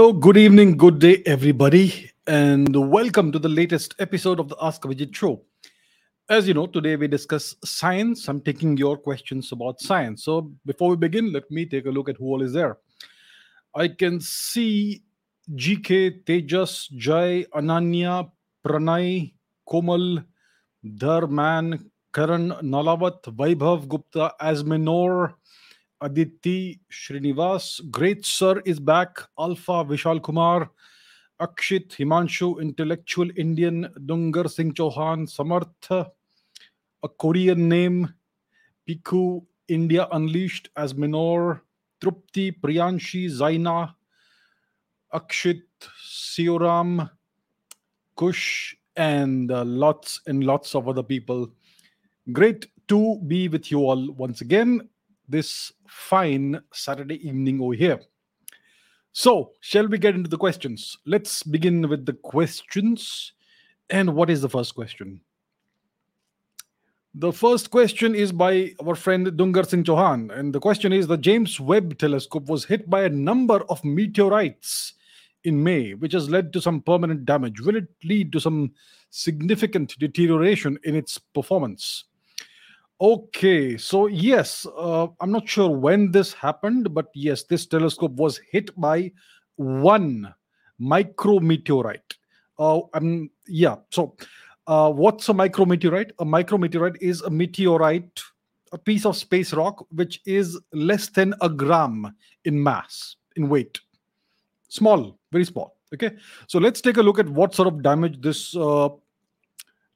Hello, good evening, good day, everybody, and welcome to the latest episode of the Ask Vijit show. As you know, today we discuss science. I'm taking your questions about science. So before we begin, let me take a look at who all is there. I can see GK, Tejas, Jai, Ananya, Pranay, Komal, Dharman, Karan, Nalavat, Vaibhav, Gupta, Asminor, Aditi, Srinivas, Great Sir is back, Alpha, Vishal Kumar, Akshit, Himanshu, Intellectual Indian, Dungar Singh Chauhan, Samarth, a Korean name, Piku, India Unleashed as Minor, Trupti, Priyanshi, Zaina, Akshit, Sioram, Kush, and uh, lots and lots of other people. Great to be with you all once again this fine Saturday evening over here. So, shall we get into the questions? Let's begin with the questions. And what is the first question? The first question is by our friend Dungar Singh Chauhan. And the question is The James Webb telescope was hit by a number of meteorites in May, which has led to some permanent damage. Will it lead to some significant deterioration in its performance? Okay, so yes, uh, I'm not sure when this happened, but yes, this telescope was hit by one micrometeorite. Uh, um, yeah, so uh, what's a micrometeorite? A micrometeorite is a meteorite, a piece of space rock, which is less than a gram in mass, in weight. Small, very small. Okay, so let's take a look at what sort of damage this uh,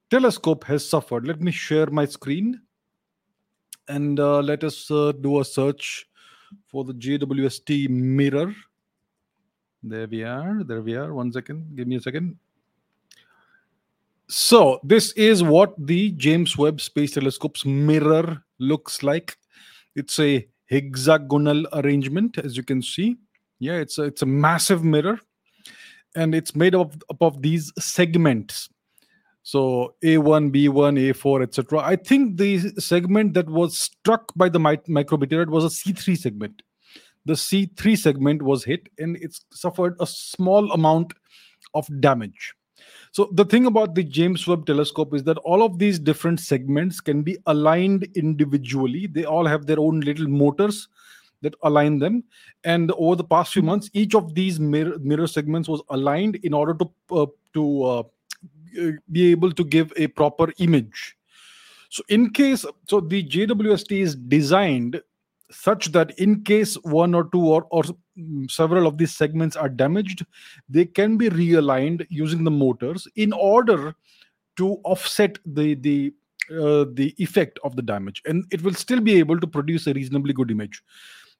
telescope has suffered. Let me share my screen and uh, let us uh, do a search for the JWST mirror. There we are. There we are. One second. Give me a second. So, this is what the James Webb Space Telescope's mirror looks like. It's a hexagonal arrangement, as you can see. Yeah, it's a, it's a massive mirror, and it's made up, up of these segments so A1, B1, A4, etc. I think the segment that was struck by the micrometeorite was a C3 segment. The C3 segment was hit and it suffered a small amount of damage. So the thing about the James Webb telescope is that all of these different segments can be aligned individually. They all have their own little motors that align them. And over the past few months, each of these mirror, mirror segments was aligned in order to uh, to uh, be able to give a proper image. So, in case, so the JWST is designed such that in case one or two or, or several of these segments are damaged, they can be realigned using the motors in order to offset the the uh, the effect of the damage, and it will still be able to produce a reasonably good image.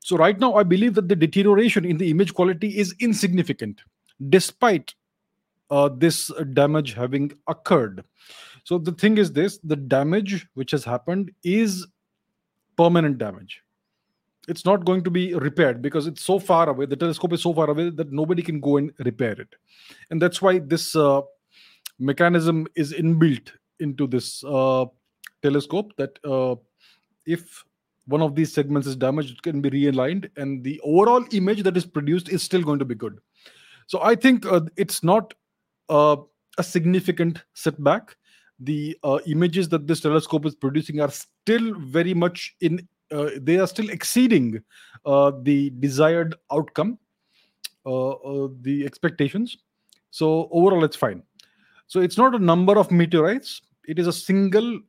So right now, I believe that the deterioration in the image quality is insignificant, despite uh, this damage having occurred. So the thing is this the damage which has happened is permanent damage. It's not going to be repaired because it's so far away. The telescope is so far away that nobody can go and repair it. And that's why this uh, mechanism is inbuilt into this uh, telescope that uh, if one of these segments is damaged, it can be realigned, and the overall image that is produced is still going to be good. So I think uh, it's not uh, a significant setback. The uh, images that this telescope is producing are still very much in, uh, they are still exceeding uh, the desired outcome, uh, uh, the expectations. So, overall, it's fine. So, it's not a number of meteorites, it is a single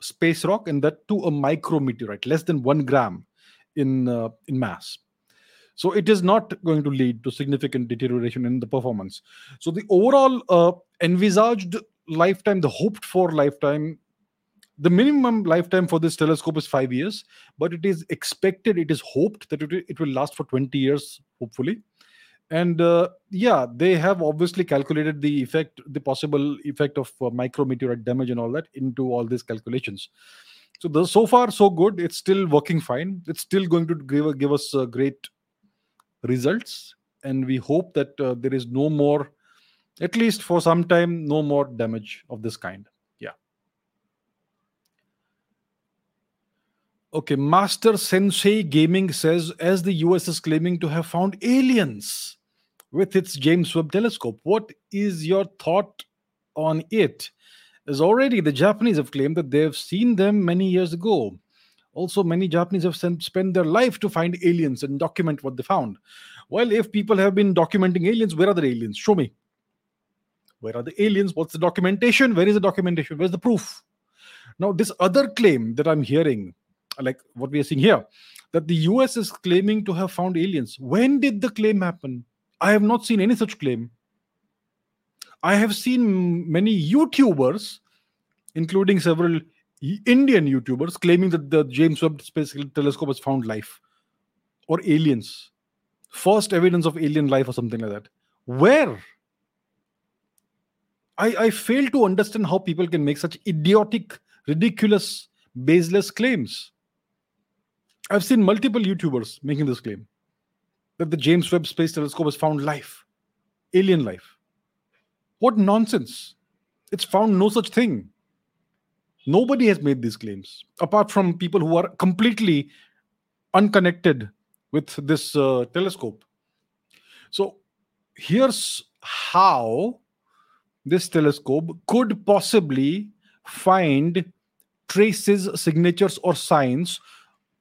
space rock, and that to a micrometeorite, less than one gram in, in mass so it is not going to lead to significant deterioration in the performance. So the overall uh, envisaged lifetime the hoped for lifetime the minimum lifetime for this telescope is five years but it is expected it is hoped that it, it will last for 20 years hopefully. And uh, yeah they have obviously calculated the effect the possible effect of uh, micrometeorite damage and all that into all these calculations. So the, so far so good. It's still working fine. It's still going to give, give us a great results and we hope that uh, there is no more at least for some time no more damage of this kind yeah okay master sensei gaming says as the us is claiming to have found aliens with its James Webb telescope. What is your thought on it? As already the Japanese have claimed that they have seen them many years ago. Also, many Japanese have spent their life to find aliens and document what they found. Well, if people have been documenting aliens, where are the aliens? Show me. Where are the aliens? What's the documentation? Where is the documentation? Where's the proof? Now, this other claim that I'm hearing, like what we are seeing here, that the US is claiming to have found aliens. When did the claim happen? I have not seen any such claim. I have seen many YouTubers, including several Indian YouTubers, claiming that the James Webb Space Telescope has found life or aliens. First evidence of alien life or something like that. Where? I, I fail to understand how people can make such idiotic, ridiculous, baseless claims. I've seen multiple YouTubers making this claim that the James Webb Space Telescope has found life, alien life. What nonsense! It's found no such thing. Nobody has made these claims apart from people who are completely unconnected with this uh, telescope. So here's how this telescope could possibly find traces, signatures, or signs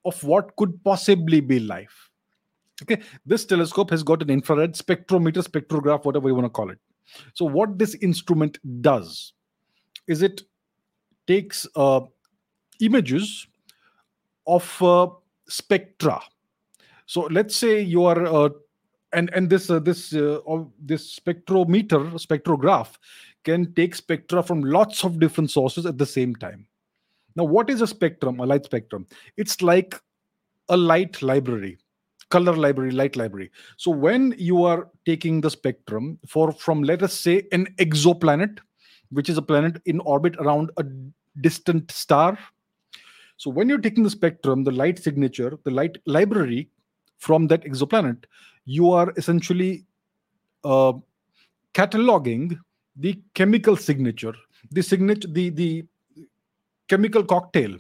of what could possibly be life. Okay, this telescope has got an infrared spectrometer, spectrograph, whatever you want to call it. So, what this instrument does is it takes uh, images of uh, spectra. So, let's say you are uh, and and this uh, this uh, this spectrometer spectrograph can take spectra from lots of different sources at the same time. Now what is a spectrum a light spectrum? It's like a light library color library light library. So when you are taking the spectrum for from let us say an exoplanet which is a planet in orbit around a distant star so when you're taking the spectrum the light signature the light library from that exoplanet you are essentially uh, cataloging the chemical signature, the signature, the the chemical cocktail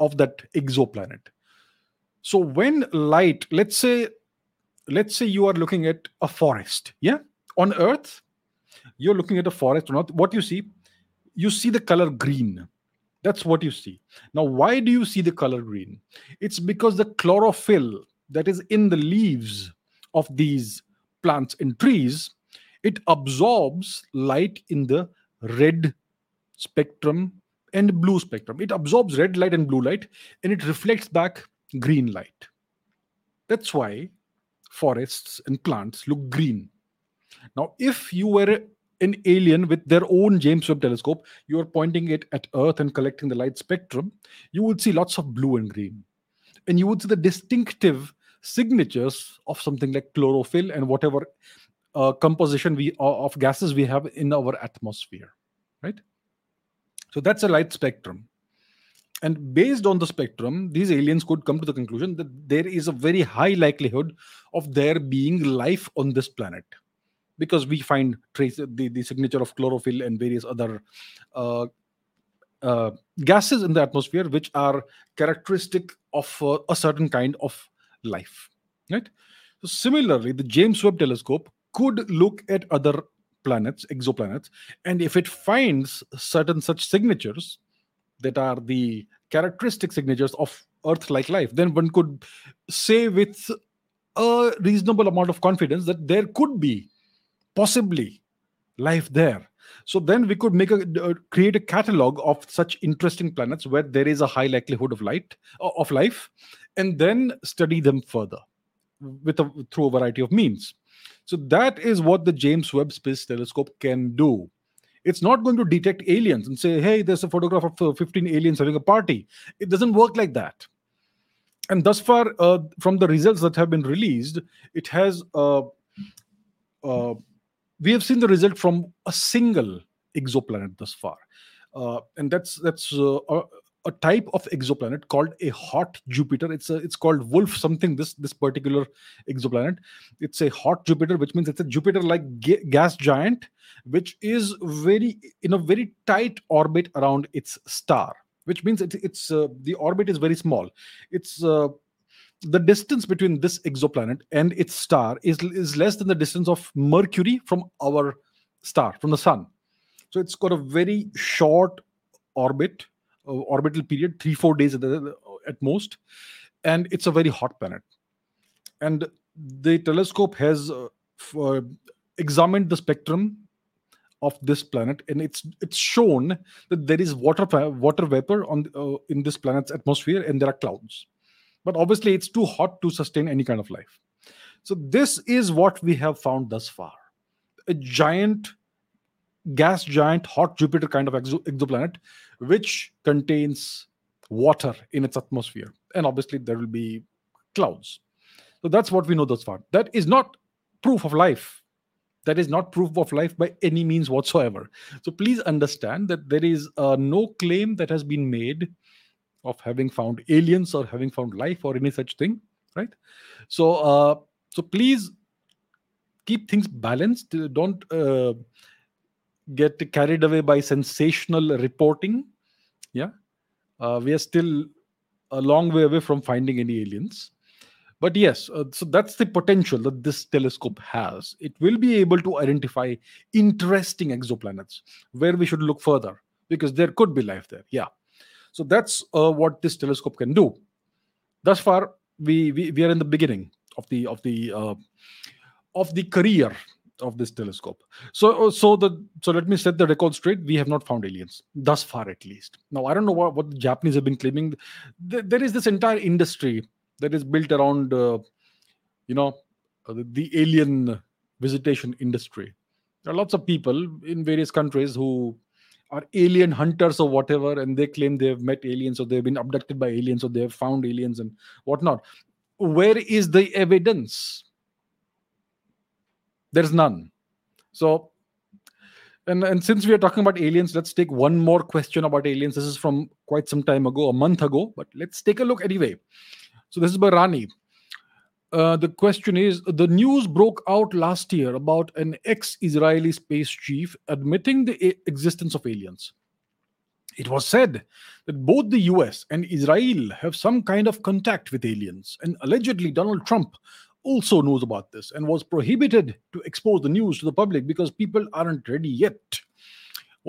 of that exoplanet. So when light, let's say, let's say you are looking at a forest, yeah, on Earth, you're looking at a forest or not. What you see, you see the color green. That's what you see. Now, why do you see the color green? It's because the chlorophyll that is in the leaves of these plants and trees, it absorbs light in the red spectrum and blue spectrum. It absorbs red light and blue light and it reflects back green light. That's why forests and plants look green. Now, if you were an alien with their own James Webb telescope, you are pointing it at Earth and collecting the light spectrum, you would see lots of blue and green. And you would see the distinctive signatures of something like chlorophyll and whatever uh, composition we uh, of gases we have in our atmosphere right? So that's a light spectrum. And based on the spectrum these aliens could come to the conclusion that there is a very high likelihood of there being life on this planet because we find trace the, the signature of chlorophyll and various other uh, uh, gases in the atmosphere which are characteristic of uh, a certain kind of life right? So similarly the james webb telescope could look at other planets exoplanets and if it finds certain such signatures that are the characteristic signatures of earth like life then one could say with a reasonable amount of confidence that there could be possibly life there so then we could make a uh, create a catalog of such interesting planets where there is a high likelihood of light uh, of life and then study them further with a, through a variety of means. So that is what the James Webb Space Telescope can do. It's not going to detect aliens and say, "Hey, there's a photograph of uh, 15 aliens having a party." It doesn't work like that. And thus far, uh, from the results that have been released, it has uh, uh, we have seen the result from a single exoplanet thus far, uh, and that's that's uh, a type of exoplanet called a hot Jupiter. It's a, it's called Wolf something. This this particular exoplanet, it's a hot Jupiter, which means it's a Jupiter-like ga- gas giant, which is very in a very tight orbit around its star. Which means it, it's uh, the orbit is very small. It's uh, the distance between this exoplanet and its star is, is less than the distance of Mercury from our star, from the sun. So it's got a very short orbit, uh, orbital period, three, four days at, the, at most. And it's a very hot planet. And the telescope has uh, uh, examined the spectrum of this planet and it's it's shown that there is water water vapor on uh, in this planet's atmosphere and there are clouds but obviously it's too hot to sustain any kind of life. So this is what we have found thus far. A giant gas giant hot jupiter kind of exo- exoplanet which contains water in its atmosphere. And obviously there will be clouds. So that's what we know thus far. That is not proof of life. That is not proof of life by any means whatsoever. So please understand that there is uh, no claim that has been made of having found aliens or having found life or any such thing right? So uh, so please keep things balanced. Don't uh, get carried away by sensational reporting. Yeah? Uh, we are still a long way away from finding any aliens. But yes uh, so that's the potential that this telescope has. It will be able to identify interesting exoplanets where we should look further because there could be life there. Yeah so that's uh, what this telescope can do. Thus far we, we we are in the beginning of the of the uh, of the career of this telescope. So uh, so the so let me set the record straight. We have not found aliens thus far at least. Now i don't know what, what the japanese have been claiming. There is this entire industry that is built around uh, you know uh, the alien visitation industry. There are lots of people in various countries who are alien hunters or whatever and they claim they have met aliens or they've been abducted by aliens or they have found aliens and whatnot. Where is the evidence? There's none. So and, and since we are talking about aliens let's take one more question about aliens. This is from quite some time ago a month ago but let's take a look anyway. So this is by Rani. Uh, the question is the news broke out last year about an ex Israeli space chief admitting the existence of aliens. It was said that both the US and Israel have some kind of contact with aliens, and allegedly Donald Trump also knows about this and was prohibited to expose the news to the public because people aren't ready yet.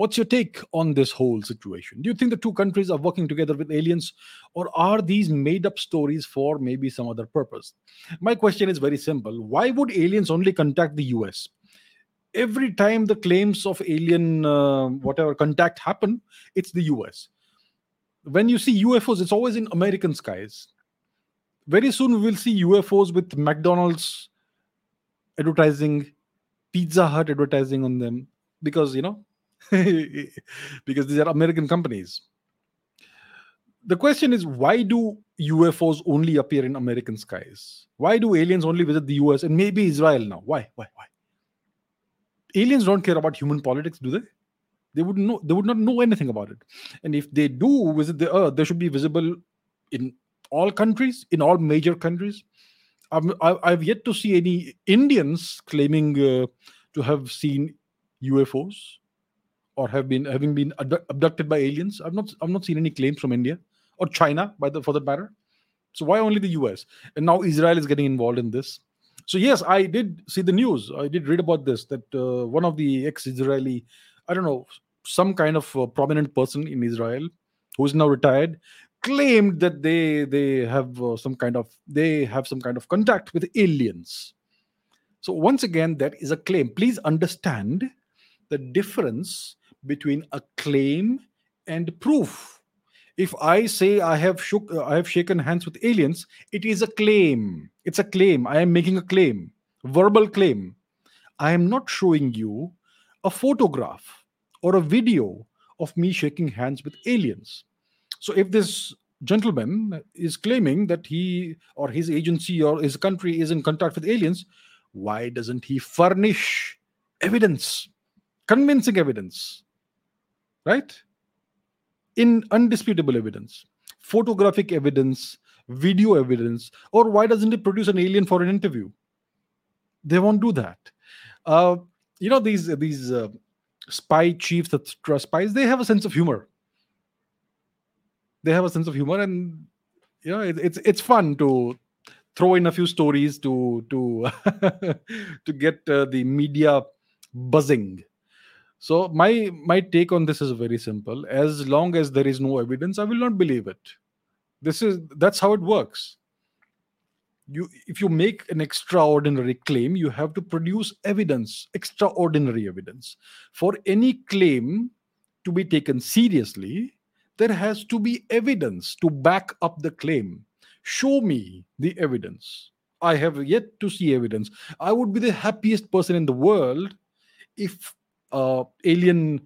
What's your take on this whole situation? Do you think the two countries are working together with aliens, or are these made up stories for maybe some other purpose? My question is very simple Why would aliens only contact the US? Every time the claims of alien, uh, whatever contact happen, it's the US. When you see UFOs, it's always in American skies. Very soon, we will see UFOs with McDonald's advertising, Pizza Hut advertising on them because, you know, because these are American companies. The question is why do UFOs only appear in American skies? Why do aliens only visit the US and maybe Israel now? Why? Why? Why? Aliens don't care about human politics, do they? They would know they would not know anything about it. And if they do visit the earth, they should be visible in all countries, in all major countries. I've, I've yet to see any Indians claiming uh, to have seen UFOs or have been having been abducted by aliens. I've not I've not seen any claims from India or China, by the for that matter. So why only the US? And now Israel is getting involved in this. So yes, I did see the news. I did read about this that uh, one of the ex-Israeli, I don't know, some kind of uh, prominent person in Israel who is now retired, claimed that they they have uh, some kind of they have some kind of contact with aliens. So once again, that is a claim. Please understand the difference between a claim and proof. If I say I have shook, I have shaken hands with aliens, it is a claim. It's a claim. I am making a claim, verbal claim. I am not showing you a photograph or a video of me shaking hands with aliens. So if this gentleman is claiming that he or his agency or his country is in contact with aliens, why doesn't he furnish evidence, convincing evidence? Right? In undisputable evidence, photographic evidence, video evidence, or why doesn't it produce an alien for an interview? They won't do that. Uh, you know these these uh, spy chiefs that trust spies. They have a sense of humor. They have a sense of humor, and you know it, it's it's fun to throw in a few stories to to to get uh, the media buzzing so my my take on this is very simple. As long as there is no evidence i will not believe it. This is that's how it works. You if you make an extraordinary claim you have to produce evidence extraordinary evidence. For any claim to be taken seriously there has to be evidence to back up the claim. Show me the evidence. I have yet to see evidence. I would be the happiest person in the world if uh, alien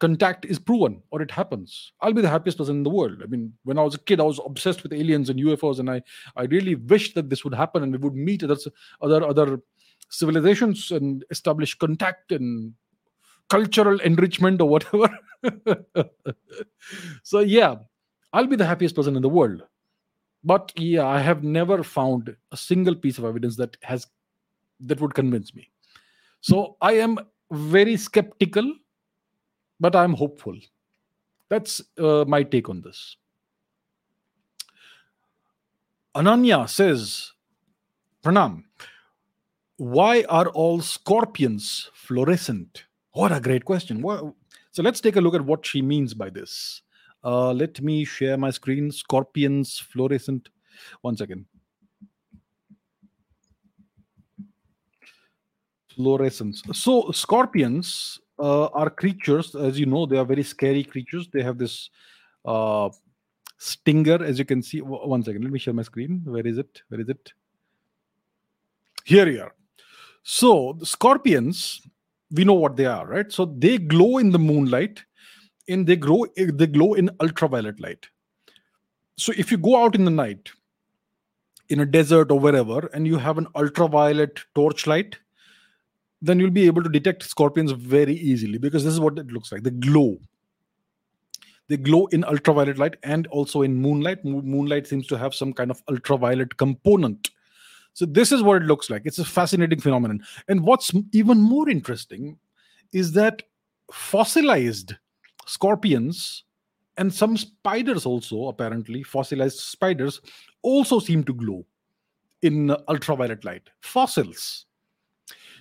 contact is proven or it happens. I'll be the happiest person in the world. I mean when i was a kid i was obsessed with aliens and ufos and i i really wished that this would happen and we would meet other other other civilizations and establish contact and cultural enrichment or whatever. So yeah i'll be the happiest person in the world. But yeah i have never found a single piece of evidence that has that would convince me. So i am very skeptical but i'm hopeful. That's uh, my take on this. Ananya says pranam why are all scorpions fluorescent? What a great question. So let's take a look at what she means by this. Uh, let me share my screen. Scorpions fluorescent. One second fluorescence so scorpions uh, are creatures, as you know, they are very scary creatures. They have this uh, stinger, as you can see. One second, let me share my screen. Where is it? Where is it? Here you are. So scorpions, we know what they are, right? So they glow in the moonlight, and they grow they glow in ultraviolet light. So if you go out in the night, in a desert or wherever, and you have an ultraviolet torchlight, then you'll be able to detect scorpions very easily because this is what it looks like. They glow. They glow in ultraviolet light and also in moonlight. Moonlight seems to have some kind of ultraviolet component. So this is what it looks like. It's a fascinating phenomenon. And what's even more interesting is that fossilized scorpions and some spiders also apparently fossilized spiders also seem to glow in ultraviolet light. Fossils.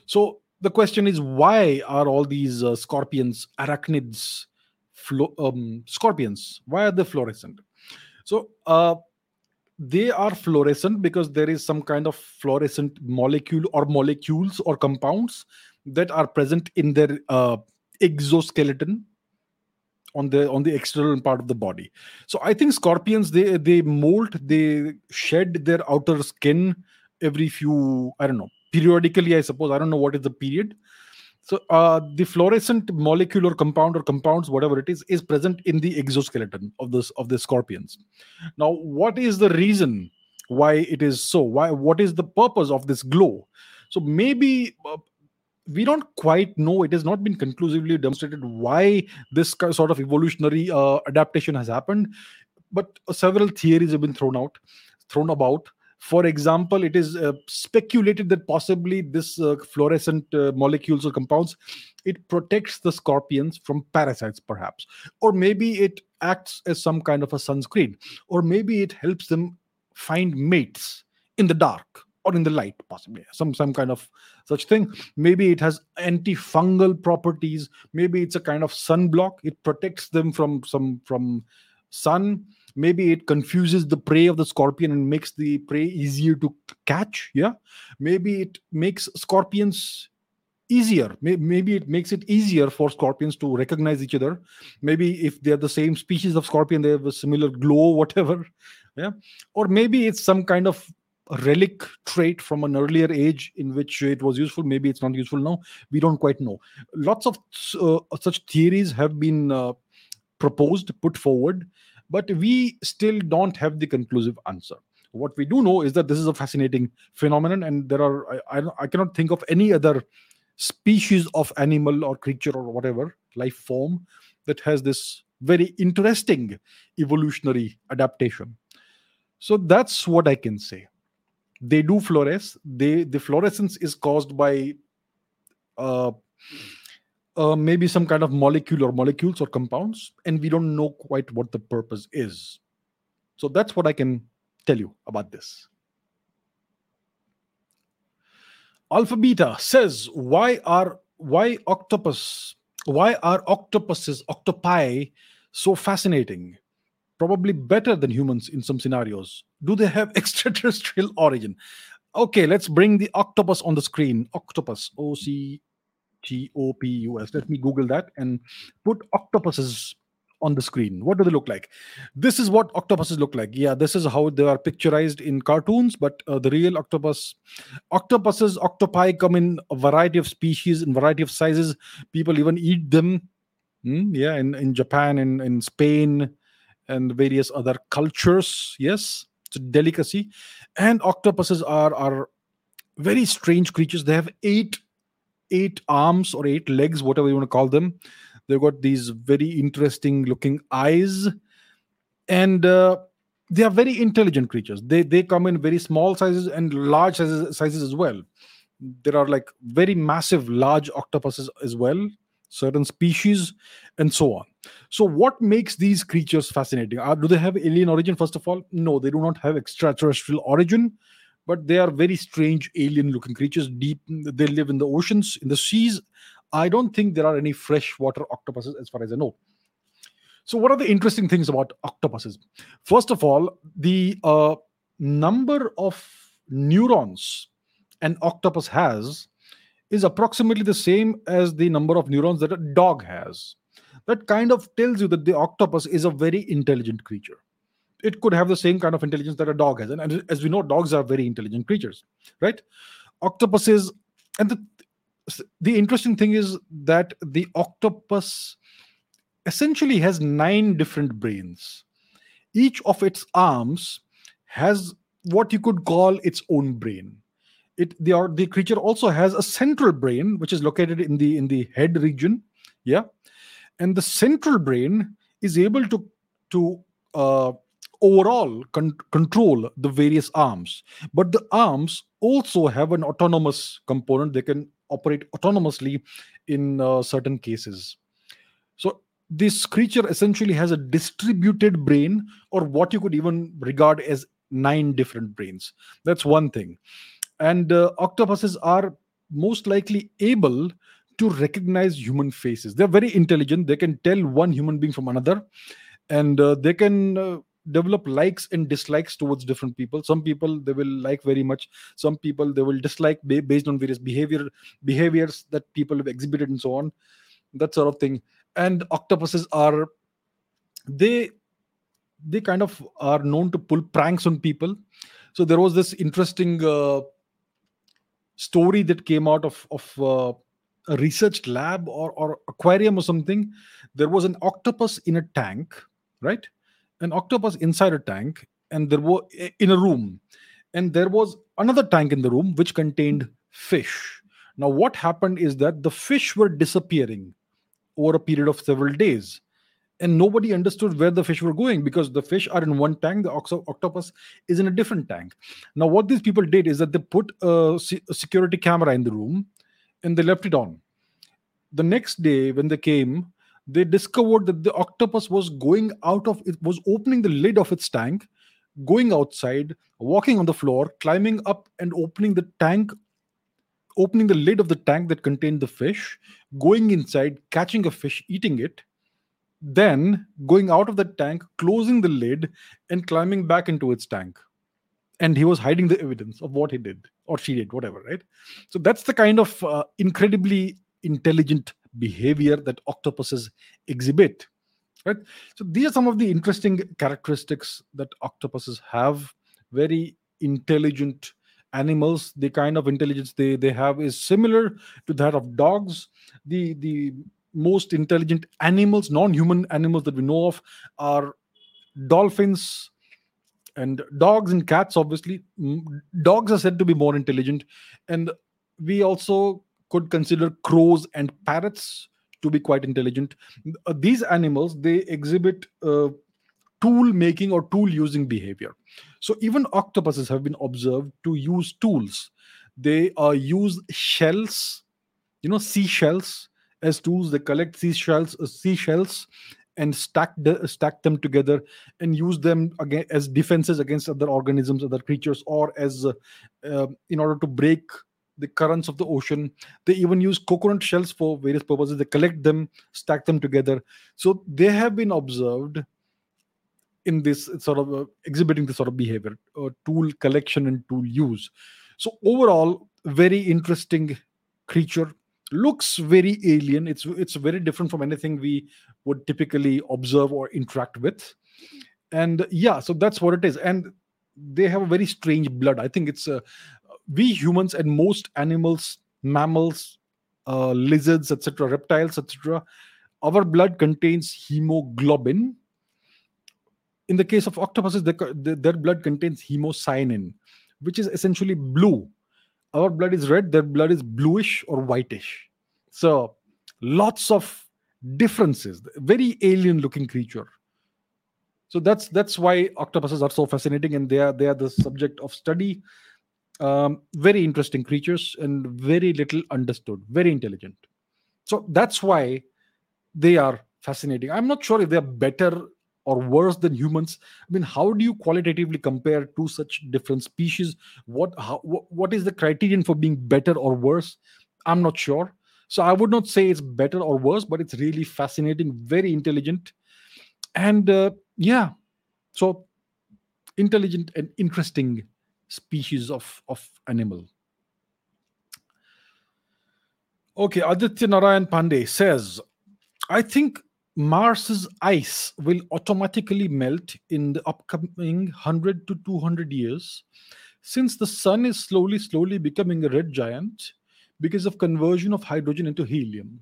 So the question is why are all these uh, scorpions arachnids flo- um, scorpions why are they fluorescent? So uh, they are fluorescent because there is some kind of fluorescent molecule or molecules or compounds that are present in their uh, exoskeleton on the on the external part of the body. So i think scorpions they they molt they shed their outer skin every few i don't know periodically i suppose. I don't know what is the period. So uh, the fluorescent molecular compound or compounds whatever it is is present in the exoskeleton of this of the scorpions. Now what is the reason why it is so? Why what is the purpose of this glow? So maybe uh, we don't quite know. It has not been conclusively demonstrated why this sort of evolutionary uh, adaptation has happened. But uh, several theories have been thrown out thrown about for example, it is uh, speculated that possibly this uh, fluorescent uh, molecules or compounds it protects the scorpions from parasites, perhaps, or maybe it acts as some kind of a sunscreen, or maybe it helps them find mates in the dark or in the light possibly. Some some kind of such thing. Maybe it has antifungal properties. Maybe it's a kind of sunblock. It protects them from some from sun maybe it confuses the prey of the scorpion and makes the prey easier to catch yeah? Maybe it makes scorpions easier. Maybe it makes it easier for scorpions to recognize each other. Maybe if they're the same species of scorpion they have a similar glow whatever yeah? Or maybe it's some kind of relic trait from an earlier age in which it was useful. Maybe it's not useful now. We don't quite know. Lots of uh, such theories have been uh, proposed put forward but we still don't have the conclusive answer. What we do know is that this is a fascinating phenomenon and there are I, I, I, cannot think of any other species of animal or creature or whatever life form that has this very interesting evolutionary adaptation. So that's what i can say. They do fluoresce. They the fluorescence is caused by uh, uh, maybe some kind of molecule or molecules or compounds, and we don't know quite what the purpose is. So that's what I can tell you about this. Alpha Beta says, why are why octopus why are octopuses octopi so fascinating? Probably better than humans in some scenarios. Do they have extraterrestrial origin? Okay, let's bring the octopus on the screen. Octopus, O C T O P U S. Let me Google that and put octopuses on the screen. What do they look like? This is what octopuses look like. Yeah, this is how they are picturized in cartoons, but uh, the real octopus, octopuses, octopi come in a variety of species and variety of sizes. People even eat them. Hmm, yeah, in, in Japan in, in Spain and various other cultures. Yes, it's a delicacy. And octopuses are are very strange creatures. They have eight eight arms or eight legs, whatever you want to call them They've got these very interesting looking eyes, and uh, they are very intelligent creatures. They they come in very small sizes and large sizes, sizes as well. There are like very massive, large octopuses as well, certain species, and so on. So, what makes these creatures fascinating? Uh, do they have alien origin? First of all, no, they do not have extraterrestrial origin but they are very strange alien looking creatures deep they live in the oceans in the seas I don't think there are any freshwater octopuses as far as I know. So, what are the interesting things about octopuses? First of all, the uh, number of neurons an octopus has is approximately the same as the number of neurons that a dog has. That kind of tells you that the octopus is a very intelligent creature. It could have the same kind of intelligence that a dog has. And as we know, dogs are very intelligent creatures, right? Octopuses, and the the interesting thing is that the octopus essentially has nine different brains. Each of its arms has what you could call its own brain. It the, the creature also has a central brain, which is located in the in the head region. Yeah, and the central brain is able to to uh, overall con- control the various arms. But the arms also have an autonomous component. They can operate autonomously in uh, certain cases. So this creature essentially has a distributed brain, or what you could even regard as nine different brains. That's one thing. And uh, octopuses are most likely able to recognize human faces. They're very intelligent. They can tell one human being from another, and uh, they can uh, develop likes and dislikes towards different people. Some people they will like very much. Some people they will dislike based on various behavior behaviors that people have exhibited and so on that sort of thing. And octopuses are they they kind of are known to pull pranks on people. So there was this interesting uh, story that came out of of uh, a research lab or, or aquarium or something. There was an octopus in a tank right an octopus inside a tank and there was in a room. And there was another tank in the room which contained fish. Now what happened is that the fish were disappearing over a period of several days. And nobody understood where the fish were going because the fish are in one tank the octopus is in a different tank. Now what these people did is that they put a, a security camera in the room and they left it on. The next day when they came they discovered that the octopus was going out of it was opening the lid of its tank going outside walking on the floor climbing up and opening the tank opening the lid of the tank that contained the fish going inside catching a fish eating it then going out of the tank closing the lid and climbing back into its tank. And he was hiding the evidence of what he did or she did whatever right? So that's the kind of uh, incredibly intelligent behavior that octopuses exhibit right? So these are some of the interesting characteristics that octopuses have. Very intelligent animals the kind of intelligence they they have is similar to that of dogs. The the most intelligent animals non-human animals that we know of are dolphins and dogs and cats obviously. Dogs are said to be more intelligent. And we also could consider crows and parrots to be quite intelligent. Uh, these animals they exhibit uh, tool making or tool using behavior. So even octopuses have been observed to use tools. They uh, use shells, you know, seashells as tools. They collect seashells, uh, seashells, and stack the, stack them together and use them again as defenses against other organisms, other creatures, or as uh, uh, in order to break the currents of the ocean. They even use coconut shells for various purposes. They collect them, stack them together. So they have been observed in this sort of uh, exhibiting this sort of behavior, uh, tool collection and tool use. So overall, very interesting creature. Looks very alien. It's it's very different from anything we would typically observe or interact with. And yeah, so that's what it is. And they have a very strange blood. I think it's uh, we humans and most animals, mammals, uh, lizards, etc., reptiles, etc. Our blood contains hemoglobin. In the case of octopuses, their, their blood contains hemocyanin, which is essentially blue. Our blood is red, their blood is bluish or whitish. So, lots of differences. Very alien looking creature so that's that's why octopuses are so fascinating and they are they are the subject of study um, very interesting creatures and very little understood very intelligent. So that's why they are fascinating. I'm not sure if they're better or worse than humans. I mean how do you qualitatively compare two such different species? What how, what is the criterion for being better or worse? I'm not sure. So i would not say it's better or worse but it's really fascinating very intelligent. And uh, yeah. So intelligent and interesting species of of animal okay aditya narayan pandey says i think mars's ice will automatically melt in the upcoming 100 to 200 years since the sun is slowly slowly becoming a red giant because of conversion of hydrogen into helium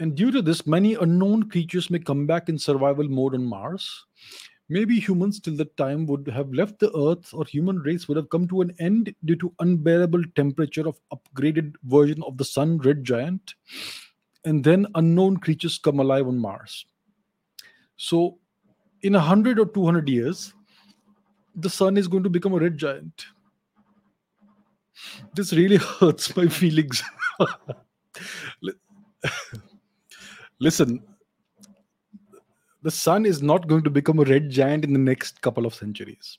and due to this, many unknown creatures may come back in survival mode on Mars. Maybe humans till that time would have left the Earth, or human race would have come to an end due to unbearable temperature of upgraded version of the Sun, red giant, and then unknown creatures come alive on Mars. So, in a hundred or two hundred years, the Sun is going to become a red giant. This really hurts my feelings listen, the sun is not going to become a red giant in the next couple of centuries.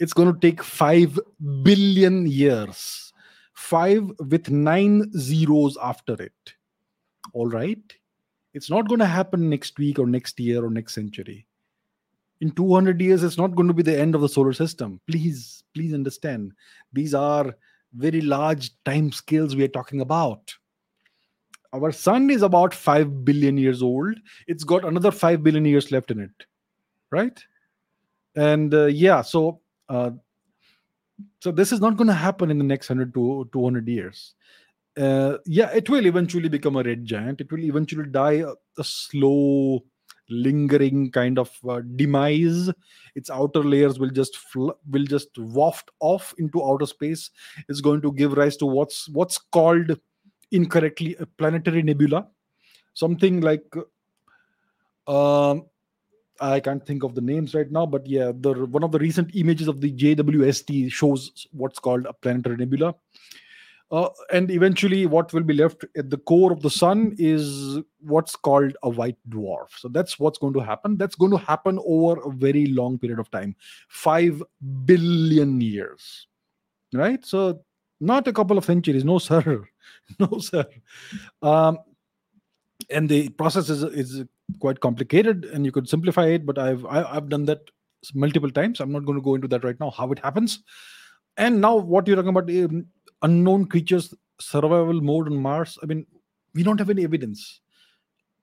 It's going to take 5 billion years. 5 with 9 zeros after it. All right? It's not going to happen next week or next year or next century. In 200 years, it's not going to be the end of the solar system. Please, please understand. These are very large time scales we are talking about our sun is about 5 billion years old. It's got another 5 billion years left in it right? And uh, yeah so uh, so this is not going to happen in the next 100 to 200 years. Uh, yeah it will eventually become a red giant. It will eventually die a, a slow lingering kind of uh, demise. Its outer layers will just fl- will just waft off into outer space. It's going to give rise to what's what's called incorrectly a planetary nebula, something like um, I can't think of the names right now, but yeah, the one of the recent images of the JWST shows what's called a planetary nebula. Uh, and eventually, what will be left at the core of the sun is what's called a white dwarf. So that's what's going to happen. That's going to happen over a very long period of time, five billion years, right? So not a couple of centuries. No, sir. no, sir. Um, and the process is is quite complicated, and you could simplify it. But I've I, have i have done that multiple times. I'm not going to go into that right now. How it happens, and now what you're talking about um, unknown creatures survival mode on Mars. I mean, we don't have any evidence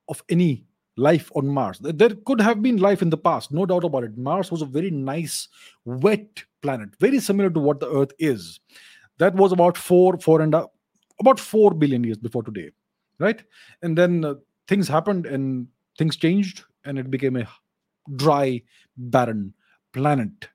of any life on Mars. There could have been life in the past, no doubt about it. Mars was a very nice, wet planet, very similar to what the Earth is. That was about four, four and a, about four billion years before today, right? And then uh, things happened and things changed, and it became a dry, barren planet.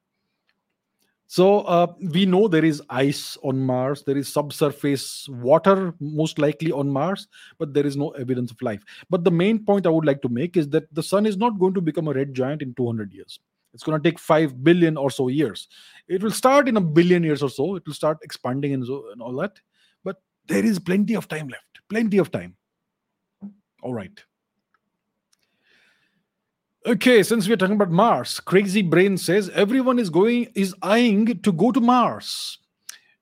So uh, we know there is ice on Mars, there is subsurface water, most likely on Mars, but there is no evidence of life. But the main point I would like to make is that the sun is not going to become a red giant in 200 years. It's going to take 5 billion or so years. It will start in a billion years or so. It will start expanding and, so, and all that. But there is plenty of time left. Plenty of time. All right. Okay, since we're talking about Mars, Crazy Brain says everyone is going is eyeing to go to Mars.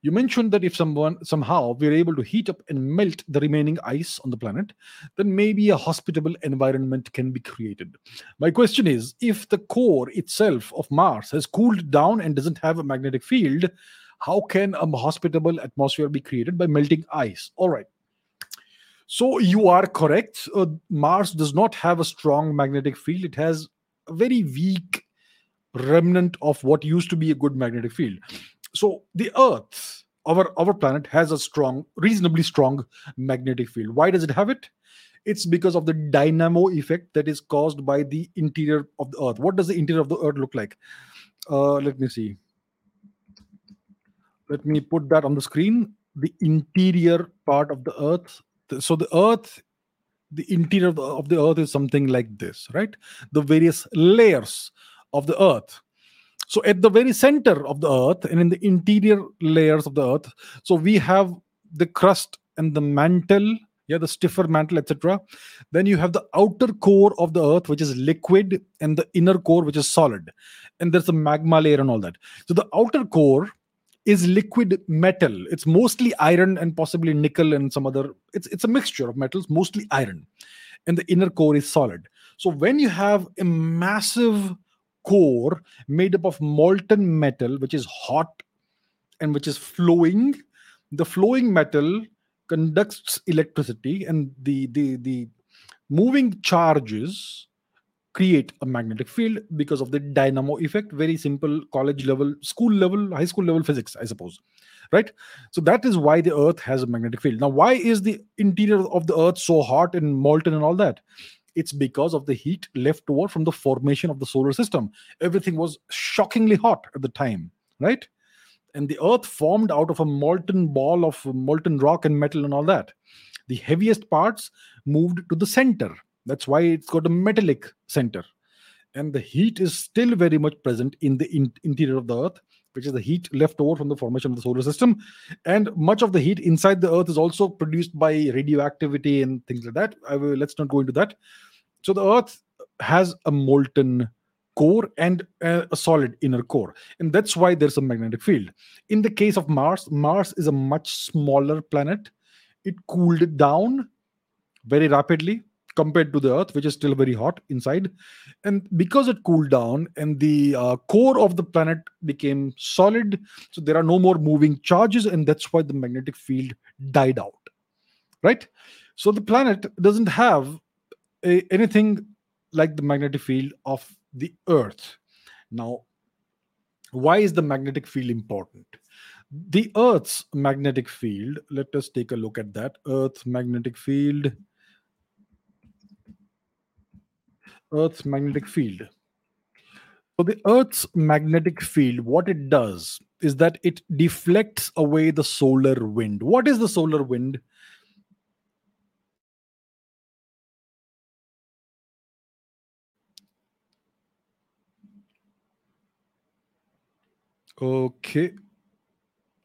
You mentioned that if someone somehow we're able to heat up and melt the remaining ice on the planet, then maybe a hospitable environment can be created. My question is if the core itself of Mars has cooled down and doesn't have a magnetic field, how can a hospitable atmosphere be created by melting ice? All right. So you are correct. Uh, Mars does not have a strong magnetic field. It has a very weak remnant of what used to be a good magnetic field so the earth our our planet has a strong reasonably strong magnetic field. Why does it have it? It's because of the dynamo effect that is caused by the interior of the earth. What does the interior of the earth look like? Uh, let me see. Let me put that on the screen. The interior part of the earth. So the earth the interior of the, of the earth is something like this right? The various layers of the earth so at the very center of the earth and in the interior layers of the earth, so we have the crust and the mantle, yeah, the stiffer mantle, etc. Then you have the outer core of the earth, which is liquid, and the inner core, which is solid. And there's a magma layer and all that. So the outer core is liquid metal. It's mostly iron and possibly nickel and some other. It's it's a mixture of metals, mostly iron, and the inner core is solid. So when you have a massive core made up of molten metal, which is hot and which is flowing. The flowing metal conducts electricity, and the the the moving charges create a magnetic field because of the dynamo effect. Very simple college level, school level, high school level physics, I suppose. Right? So that is why the earth has a magnetic field. Now, why is the interior of the earth so hot and molten and all that? It's because of the heat left over from the formation of the solar system. Everything was shockingly hot at the time, right? And the earth formed out of a molten ball of molten rock and metal and all that. The heaviest parts moved to the center. That's why it's got a metallic center. And the heat is still very much present in the in- interior of the earth which is the heat left over from the formation of the solar system. And much of the heat inside the Earth is also produced by radioactivity and things like that. I Will, let's not go into that. So the Earth has a molten core and a solid inner core and that's why there's a magnetic field in the case of mars mars is a much smaller planet it cooled down very rapidly compared to the earth which is still very hot inside. And because it cooled down and the uh, core of the planet became solid so there are no more moving charges and that's why the magnetic field died out right? So the planet doesn't have a, anything like the magnetic field of the earth. Now why is the magnetic field important? The earth's magnetic field let us take a look at that. Earth's magnetic field Earth's magnetic field. So, the Earth's magnetic field, what it does is that it deflects away the solar wind. What is the solar wind? Okay.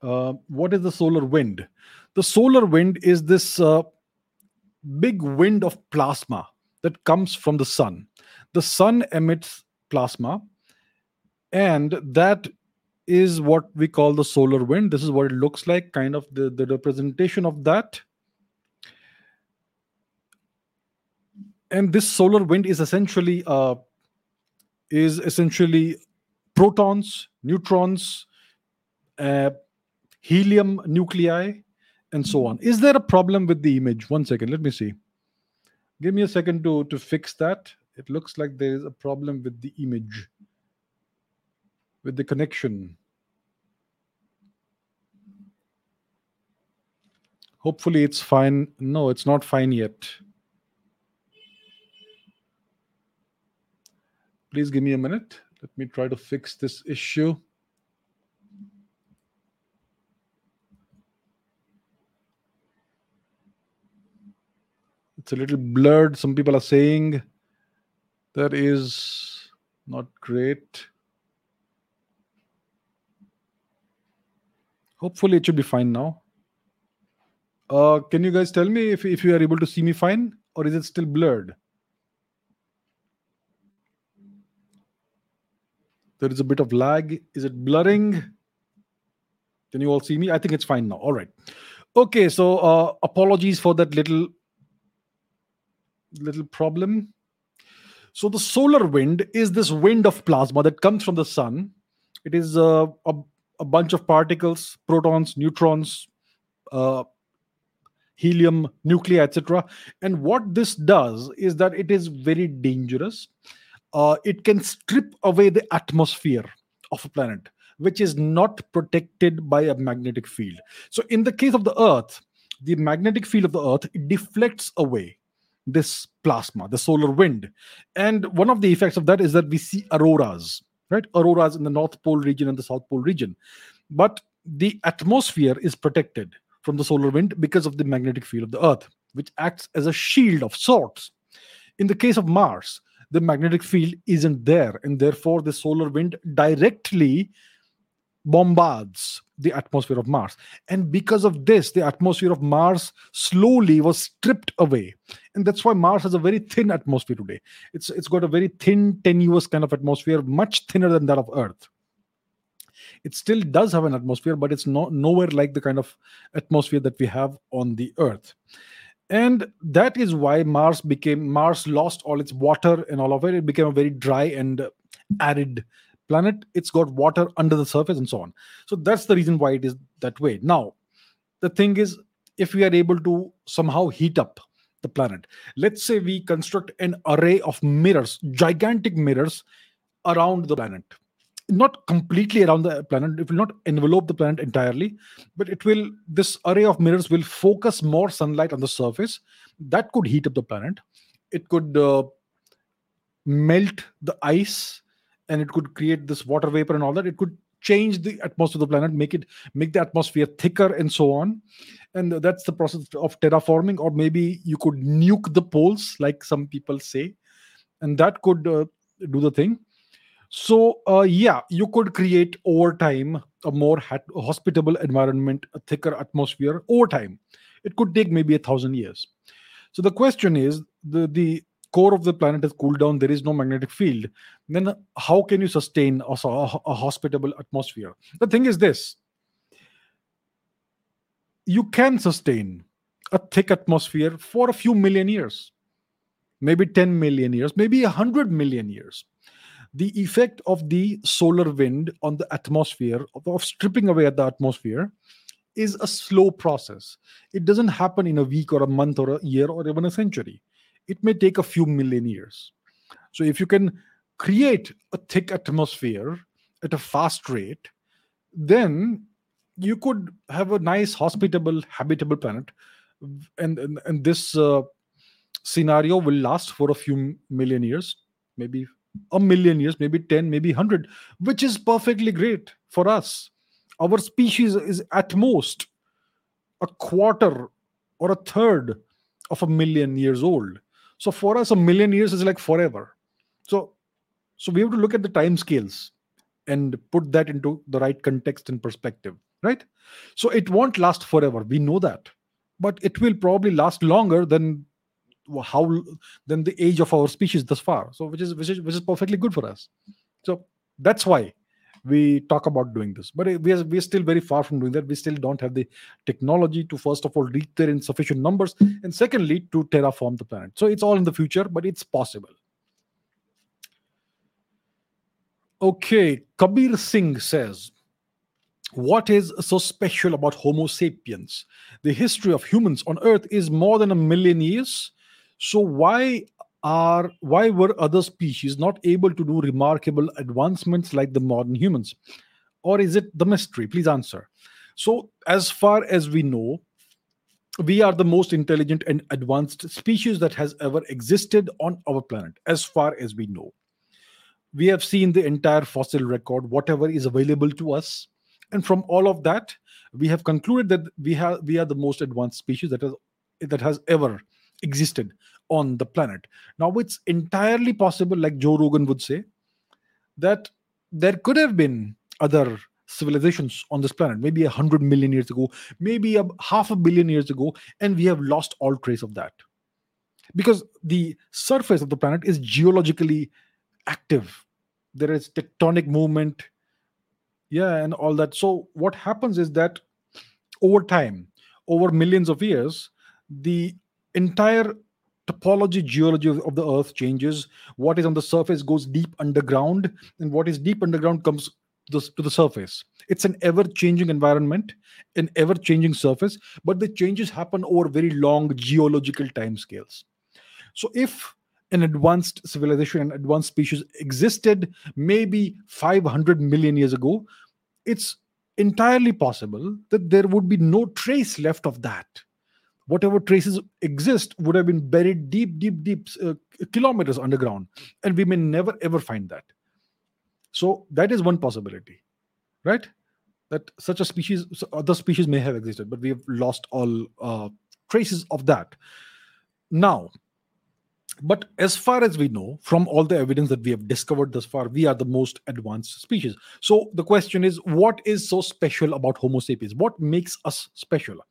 Uh, what is the solar wind? The solar wind is this uh, big wind of plasma that comes from the sun. The sun emits plasma and that is what we call the solar wind. This is what it looks like kind of the, the representation of that. And this solar wind is essentially uh, is essentially protons neutrons uh, helium nuclei and so on. Is there a problem with the image? One second let me see give me a second to to fix that. It looks like there is a problem with the image with the connection. Hopefully it's fine. No it's not fine yet. Please give me a minute. Let me try to fix this issue it's a little blurred some people are saying that is not great. Hopefully, it should be fine now. Uh, can you guys tell me if, if you are able to see me fine or is it still blurred? There is a bit of lag. Is it blurring? Can you all see me? I think it's fine now. All right. Okay, so uh, apologies for that little little problem. So the solar wind is this wind of plasma that comes from the sun. It is uh, a, a bunch of particles, protons, neutrons, uh, helium, nuclei, etc. And what this does is that it is very dangerous. Uh, it can strip away the atmosphere of a planet, which is not protected by a magnetic field. So, in the case of the Earth, the magnetic field of the Earth deflects away this plasma, the solar wind. And one of the effects of that is that we see auroras, right? Auroras in the North Pole region and the South Pole region. But the atmosphere is protected from the solar wind because of the magnetic field of the Earth, which acts as a shield of sorts. In the case of Mars, the magnetic field isn't there, and therefore the solar wind directly bombards the atmosphere of Mars. And because of this, the atmosphere of Mars slowly was stripped away. And that's why Mars has a very thin atmosphere today. It's it's got a very thin, tenuous kind of atmosphere, much thinner than that of Earth it still does have an atmosphere but it's not nowhere like the kind of atmosphere that we have on the earth and that is why mars became mars lost all its water and all of it it became a very dry and arid planet it's got water under the surface and so on. So that's the reason why it is that way. Now the thing is if we are able to somehow heat up the planet let's say we construct an array of mirrors gigantic mirrors around the planet. Not completely around the planet it will not envelope the planet entirely but it will this array of mirrors will focus more sunlight on the surface. That could heat up the planet. It could uh, melt the ice and it could create this water vapor and all that it could change the atmosphere of the planet make it make the atmosphere thicker and so on and that's the process of terraforming or maybe you could nuke the poles like some people say and that could uh, do the thing so, uh, yeah, you could create over time a more hospitable environment, a thicker atmosphere over time. It could take maybe a thousand years. So the question is the the core of the planet has cooled down. There is no magnetic field. Then how can you sustain a, a, hospitable atmosphere? The thing is this: you can sustain a thick atmosphere for a few million years, maybe 10 million years, maybe 100 million years the effect of the solar wind on the atmosphere, of, of stripping away at the atmosphere, is a slow process. It doesn't happen in a week or a month or a year or even a century. It may take a few million years. So, if you can create a thick atmosphere at a fast rate, then you could have a nice, hospitable, habitable planet. And, and, and this uh, scenario will last for a few million years, maybe a million years, maybe 10, maybe 100, which is perfectly great for us. Our species is at most a quarter or a third of a million years old. So for us, a million years is like forever. So, so we have to look at the time scales and put that into the right context and perspective, right? So it won't last forever. We know that, but it will probably last longer than how than the age of our species thus far so which is which is which is perfectly good for us so that's why we talk about doing this. But eh, we are, we are still very far from doing that. We still don't have the technology to first of all reach there in sufficient numbers and secondly to terraform the planet. So it's all in the future but it's possible. Okay kabir singh says what is so special about homo sapiens? The history of humans on earth is more than a million years. So why are why were other species not able to do remarkable advancements like the modern humans? Or is it the mystery? Please answer. So, as far as we know, we are the most intelligent and advanced species that has ever existed on our planet, as far as we know. We have seen the entire fossil record, whatever is available to us. And from all of that, we have concluded that we have we are the most advanced species that has that has ever existed on the planet. Now, it's entirely possible, like Joe Rogan would say, that there could have been other civilizations on this planet, maybe a hundred million years ago, maybe a half a billion years ago, and we have lost all trace of that. Because the surface of the planet is geologically active. There is tectonic movement yeah and all that so what happens is that over time over millions of years the entire topology geology of, the earth changes. What is on the surface goes deep underground and what is deep underground comes to the, to the surface. It's an ever changing environment an ever changing surface but the changes happen over very long geological time scales so if an advanced civilization and advanced species existed maybe 500 million years ago it's entirely possible that there would be no trace left of that whatever traces exist would have been buried deep deep deep uh, kilometers underground and we may never ever find that. So that is one possibility right? That such a species other species may have existed but we have lost all uh, traces of that. Now but as far as we know from all the evidence that we have discovered thus far we are the most advanced species. So the question is what is so special about homo sapiens? What makes us special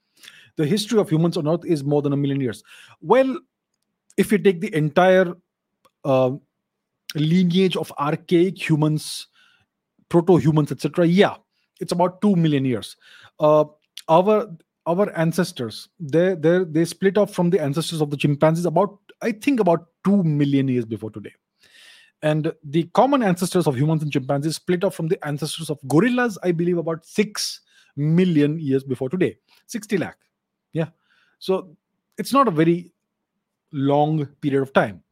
the history of humans on earth is more than a million years. Well if you take the entire uh, lineage of archaic humans proto-humans etc yeah it's about 2 million years. Uh, our our ancestors they they they split off from the ancestors of the chimpanzees about i think about 2 million years before today. And the common ancestors of humans and chimpanzees split off from the ancestors of gorillas i believe about 6 million years before today 60 lakh yeah. So it's not a very long period of time.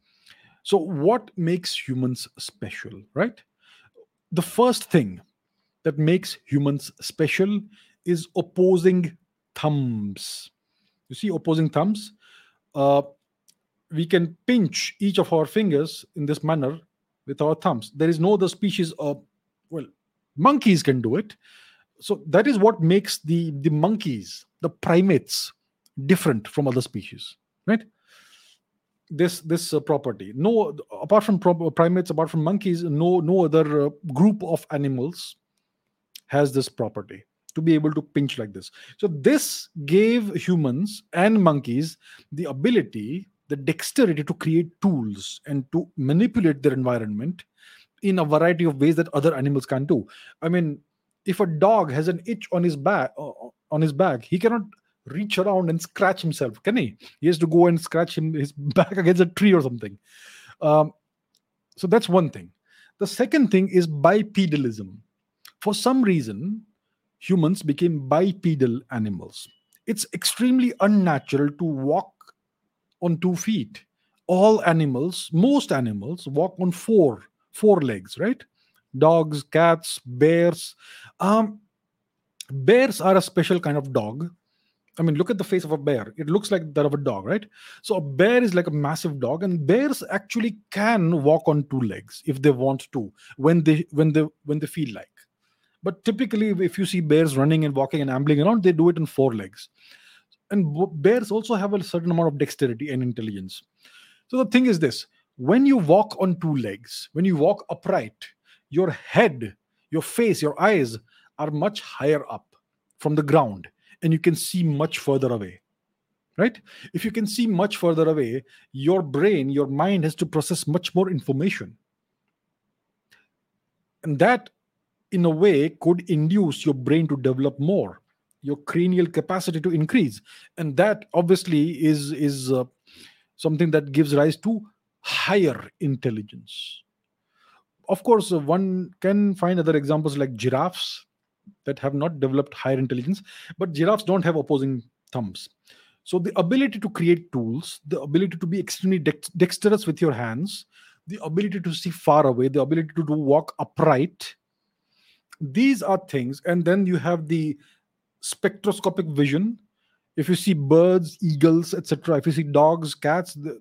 So what makes humans special right? The first thing that makes humans special is opposing thumbs. You see opposing thumbs? Uh, we can pinch each of our fingers in this manner with our thumbs. There is no other species of well monkeys can do it so that is what makes the the monkeys the primates different from other species right? This this uh, property. No apart from primates apart from monkeys no no other uh, group of animals has this property to be able to pinch like this. So this gave humans and monkeys the ability the dexterity to create tools and to manipulate their environment in a variety of ways that other animals can't do. I mean if a dog has an itch on his back on his back he cannot reach around and scratch himself can he? He has to go and scratch him his back against a tree or something. Um, so that's one thing. The second thing is bipedalism. For some reason humans became bipedal animals. It's extremely unnatural to walk on two feet. All animals most animals walk on four four legs right dogs cats bears um bears are a special kind of dog I mean, look at the face of a bear. It looks like that of a dog, right? So a bear is like a massive dog, and bears actually can walk on two legs if they want to, when they when they when they feel like. But typically, if you see bears running and walking and ambling around, they do it in four legs. And bears also have a certain amount of dexterity and intelligence. So the thing is this: when you walk on two legs, when you walk upright, your head, your face, your eyes are much higher up from the ground and you can see much further away right? If you can see much further away your brain your mind has to process much more information. And that in a way could induce your brain to develop more your cranial capacity to increase. And that obviously is is uh, something that gives rise to higher intelligence of course uh, one can find other examples like giraffes that have not developed higher intelligence but giraffes don't have opposing thumbs. So the ability to create tools the ability to be extremely dex- dexterous with your hands the ability to see far away the ability to do walk upright these are things. And then you have the spectroscopic vision. If you see birds eagles etc if you see dogs cats the,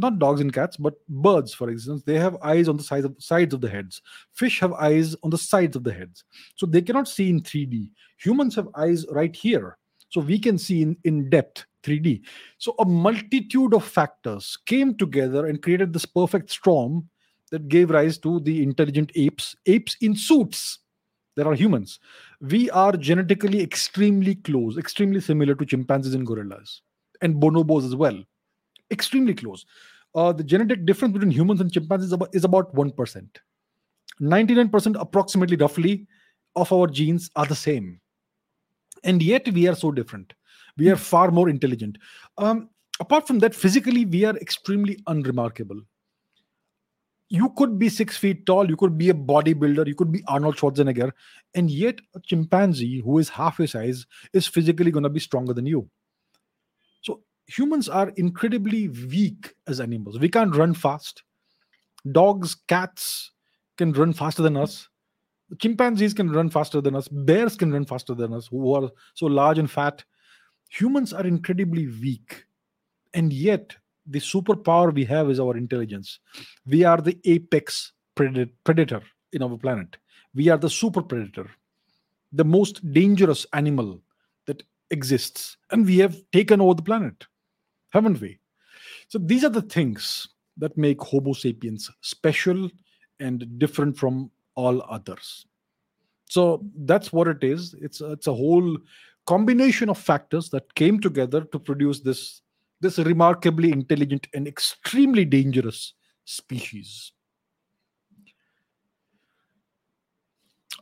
not dogs and cats, but birds, for instance, they have eyes on the sides of, sides of the heads. Fish have eyes on the sides of the heads. So they cannot see in 3D. Humans have eyes right here. So we can see in, in depth 3D. So a multitude of factors came together and created this perfect storm that gave rise to the intelligent apes, apes in suits. There are humans. We are genetically extremely close, extremely similar to chimpanzees and gorillas, and bonobos as well extremely close. Uh, the genetic difference between humans and chimpanzees is about, is about 1%. 99% approximately roughly of our genes are the same. And yet we are so different. We are far more intelligent. Um, apart from that, physically, we are extremely unremarkable. You could be six feet tall, you could be a bodybuilder, you could be Arnold Schwarzenegger, and yet a chimpanzee who is half your size is physically going to be stronger than you. Humans are incredibly weak as animals. We can't run fast. Dogs, cats can run faster than us. Chimpanzees can run faster than us. Bears can run faster than us, who are so large and fat. Humans are incredibly weak. And yet, the superpower we have is our intelligence. We are the apex predator in our planet. We are the super predator, the most dangerous animal that exists. And we have taken over the planet, haven't we? So, these are the things that make Homo sapiens special and different from all others. So that's what it is. It's it's a whole combination of factors that came together to produce this this remarkably intelligent and extremely dangerous species.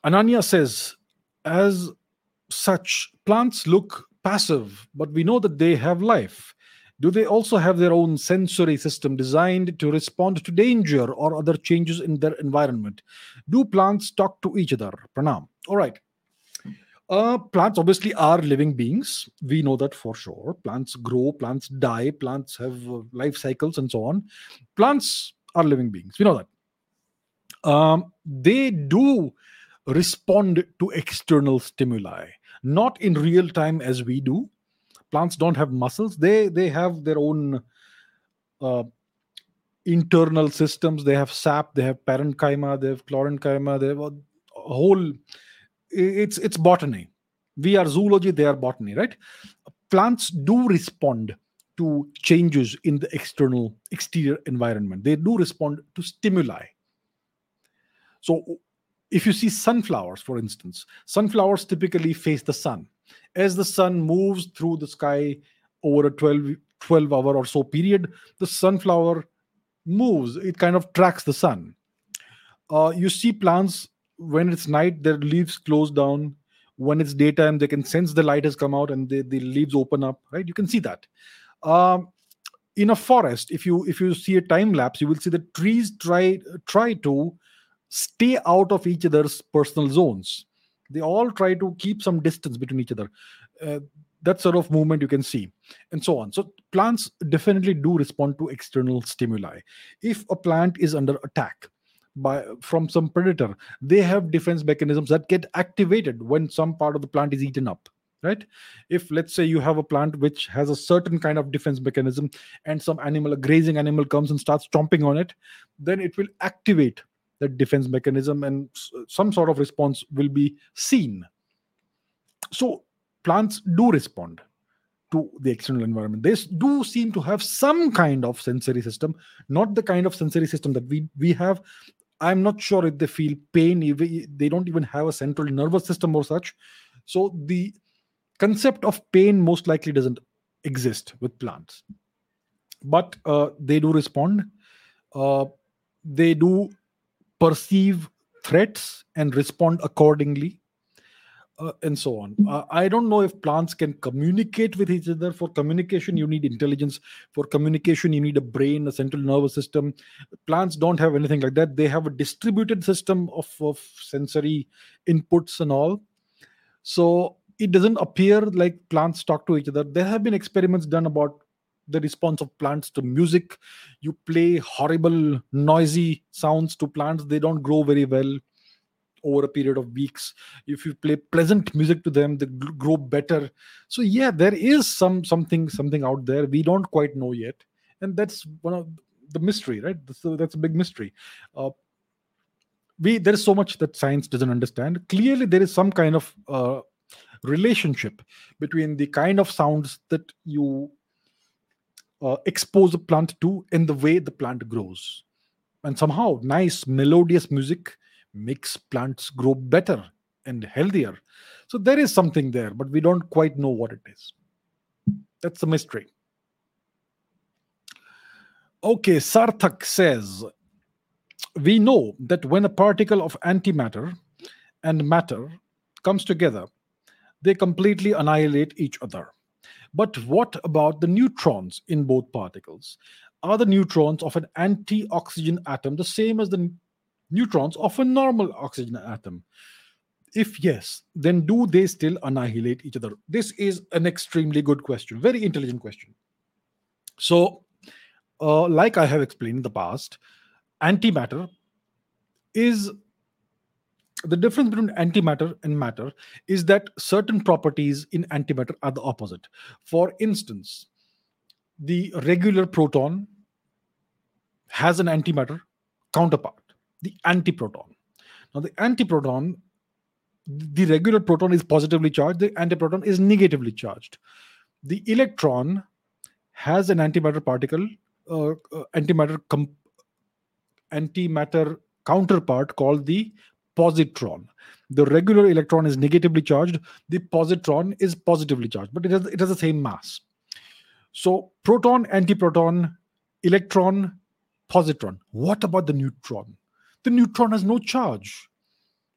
Ananya says, as such, plants look passive, but we know that they have life. Do they also have their own sensory system designed to respond to danger or other changes in their environment? Do plants talk to each other? Pranam. All right. Uh, plants obviously are living beings. We know that for sure. Plants grow, plants die, plants have uh, life cycles, and so on. Plants are living beings. We know that. Um, they do respond to external stimuli, not in real time as we do, plants don't have muscles. They they have their own uh, internal systems. They have sap they have parenchyma they have chlorenchyma they have a whole it's it's botany. We are zoology they are botany right? Plants do respond to changes in the external exterior environment. They do respond to stimuli. So if you see sunflowers for instance sunflowers typically face the sun as the sun moves through the sky over a 12, 12 hour or so period, the sunflower moves. It kind of tracks the sun. Uh, you see plants when it's night, their leaves close down. When it's daytime, they can sense the light has come out and they, the leaves open up. Right? You can see that. Um, in a forest, if you if you see a time lapse, you will see the trees try try to stay out of each other's personal zones they all try to keep some distance between each other. Uh, that sort of movement you can see and so on. So plants definitely do respond to external stimuli. If a plant is under attack by from some predator they have defense mechanisms that get activated when some part of the plant is eaten up right? If let's say you have a plant which has a certain kind of defense mechanism and some animal a grazing animal comes and starts stomping on it then it will activate that defense mechanism and some sort of response will be seen. So plants do respond to the external environment. They do seem to have some kind of sensory system not the kind of sensory system that we we have. I'm not sure if they feel pain they don't even have a central nervous system or such. So the concept of pain most likely doesn't exist with plants. But uh, they do respond. Uh, they do perceive threats and respond accordingly uh, and so on. Uh, i don't know if plants can communicate with each other. For communication you need intelligence. For communication you need a brain a central nervous system. Plants don't have anything like that. They have a distributed system of, of sensory inputs and all. So it doesn't appear like plants talk to each other. There have been experiments done about the response of plants to music. You play horrible noisy sounds to plants. They don't grow very well over a period of weeks. If you play pleasant music to them they grow better. So yeah there is some something something out there. We don't quite know yet. And that's one of the mystery right? So that's a big mystery. Uh, we there is so much that science doesn't understand. Clearly there is some kind of uh, relationship between the kind of sounds that you uh, expose a plant to in the way the plant grows. And somehow, nice melodious music makes plants grow better and healthier. So there is something there, but we don't quite know what it is. That's the mystery. Okay, Sarthak says We know that when a particle of antimatter and matter comes together, they completely annihilate each other. But what about the neutrons in both particles? Are the neutrons of an anti oxygen atom the same as the neutrons of a normal oxygen atom? If yes, then do they still annihilate each other? This is an extremely good question, very intelligent question. So, uh, like I have explained in the past, antimatter is the difference between antimatter and matter is that certain properties in antimatter are the opposite. For instance, the regular proton has an antimatter counterpart, the antiproton. Now, the antiproton, the regular proton is positively charged, the antiproton is negatively charged. The electron has an antimatter particle, uh, uh, antimatter antimatter counterpart called the positron. The regular electron is negatively charged, the positron is positively charged, but it has, it has the same mass. So, proton, antiproton, electron, positron. What about the neutron? The neutron has no charge.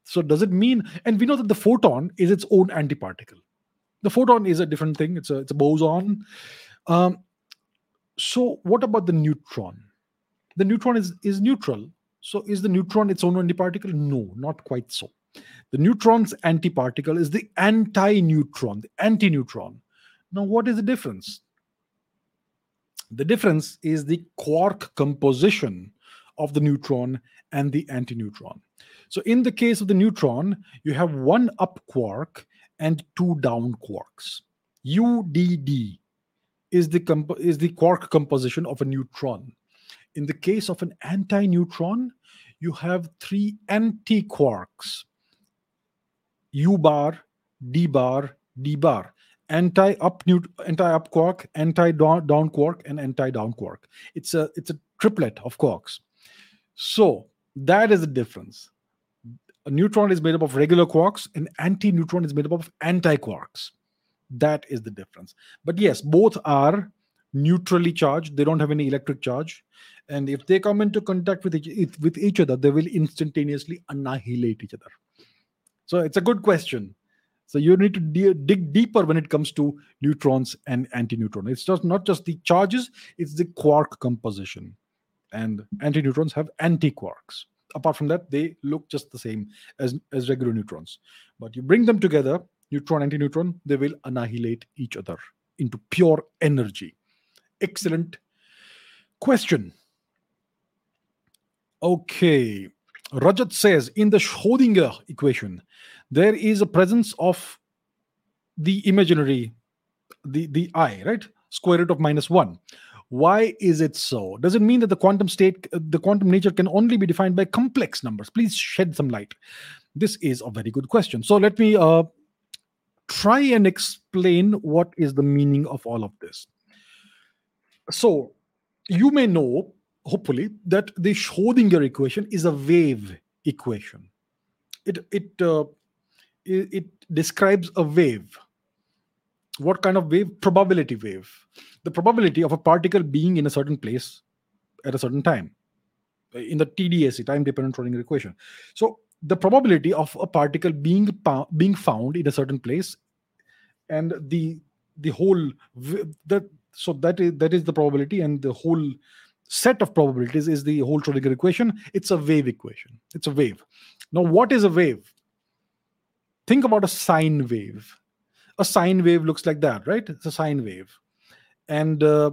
So, does it mean, and we know that the photon is its own antiparticle. The photon is a different thing, it's a, it's a boson. Um, so, what about the neutron? The neutron is, is neutral so is the neutron its own antiparticle? No, not quite so. The neutron's antiparticle is the anti-neutron, the anti-neutron. Now, what is the difference? The difference is the quark composition of the neutron and the antineutron. So, in the case of the neutron, you have one up quark and two down quarks. UDD is the comp- is the quark composition of a neutron. In the case of an anti-neutron, you have three anti-quarks. U bar, D bar, D bar. Anti-up anti-up quark, anti-down quark, and anti-down quark. It's a it's a triplet of quarks. So that is the difference. A neutron is made up of regular quarks, an anti-neutron is made up of anti-quarks. That is the difference. But yes, both are neutrally charged. They don't have any electric charge. And if they come into contact with each, with each other they will instantaneously annihilate each other. So it's a good question. So you need to de- dig deeper when it comes to neutrons and antineutron. It's just not just the charges it's the quark composition. And antineutrons have antiquarks. Apart from that they look just the same as as regular neutrons. But you bring them together neutron antineutron they will annihilate each other into pure energy excellent question Okay. Rajat says in the Schrodinger equation, there is a presence of the imaginary, the, the i, right? Square root of minus one. Why is it so? Does it mean that the quantum state, the quantum nature can only be defined by complex numbers? Please shed some light. This is a very good question. So let me uh, try and explain what is the meaning of all of this. So you may know hopefully that the Schrodinger equation is a wave equation. It it uh, it, it describes a wave. What kind of wave? Probability wave. The probability of a particle being in a certain place at a certain time in the TDSE, time dependent Schrodinger equation. So the probability of a particle being being found in a certain place and the the whole that so that is that is the probability and the whole set of probabilities is the whole Schrodinger equation. It's a wave equation. It's a wave. Now, what is a wave? Think about a sine wave. A sine wave looks like that, right? It's a sine wave. And uh,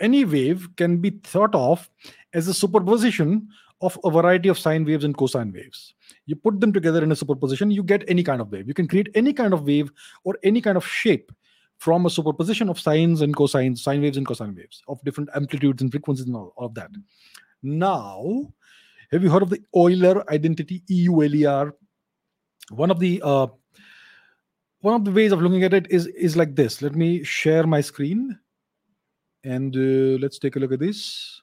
any wave can be thought of as a superposition of a variety of sine waves and cosine waves. You put them together in a superposition, you get any kind of wave. You can create any kind of wave or any kind of shape from a superposition of sines and cosines, sine waves and cosine waves of different amplitudes and frequencies and all, all of that. Now, have you heard of the Euler identity, EULER? One of the uh, one of the ways of looking at it is is like this. Let me share my screen, and uh, let's take a look at this.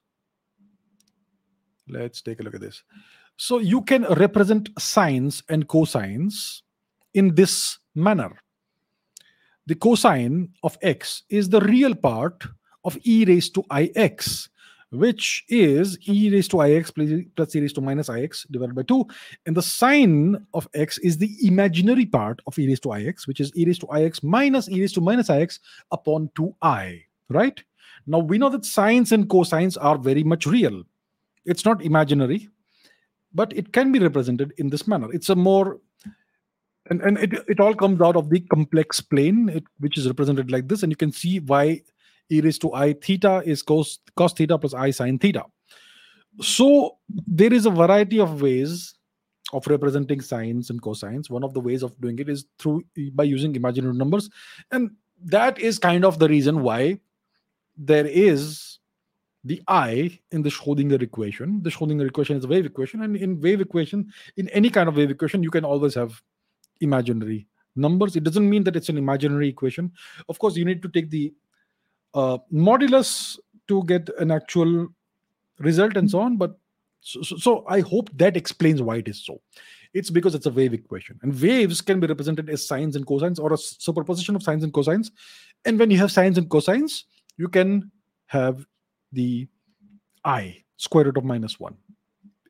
Let's take a look at this. So you can represent sines and cosines in this manner the cosine of x is the real part of e raised to ix, which is e raised to ix plus, e raised to minus ix divided by 2. And the sine of x is the imaginary part of e raised to ix, which is e raised to ix minus e raised to minus ix upon 2i, right? Now we know that sines and cosines are very much real. It's not imaginary, but it can be represented in this manner. It's a more and, and it, it all comes out of the complex plane, it, which is represented like this. And you can see why e raised to i theta is cos, cos theta plus i sine theta. So there is a variety of ways of representing sines and cosines. One of the ways of doing it is through by using imaginary numbers. And that is kind of the reason why there is the i in the Schrodinger equation. The Schrodinger equation is a wave equation, and in wave equation, in any kind of wave equation, you can always have imaginary numbers. It doesn't mean that it's an imaginary equation. Of course, you need to take the uh, modulus to get an actual result and so on. But so, so, I hope that explains why it is so. It's because it's a wave equation, and waves can be represented as sines and cosines or a superposition of sines and cosines. And when you have sines and cosines, you can have the i square root of minus one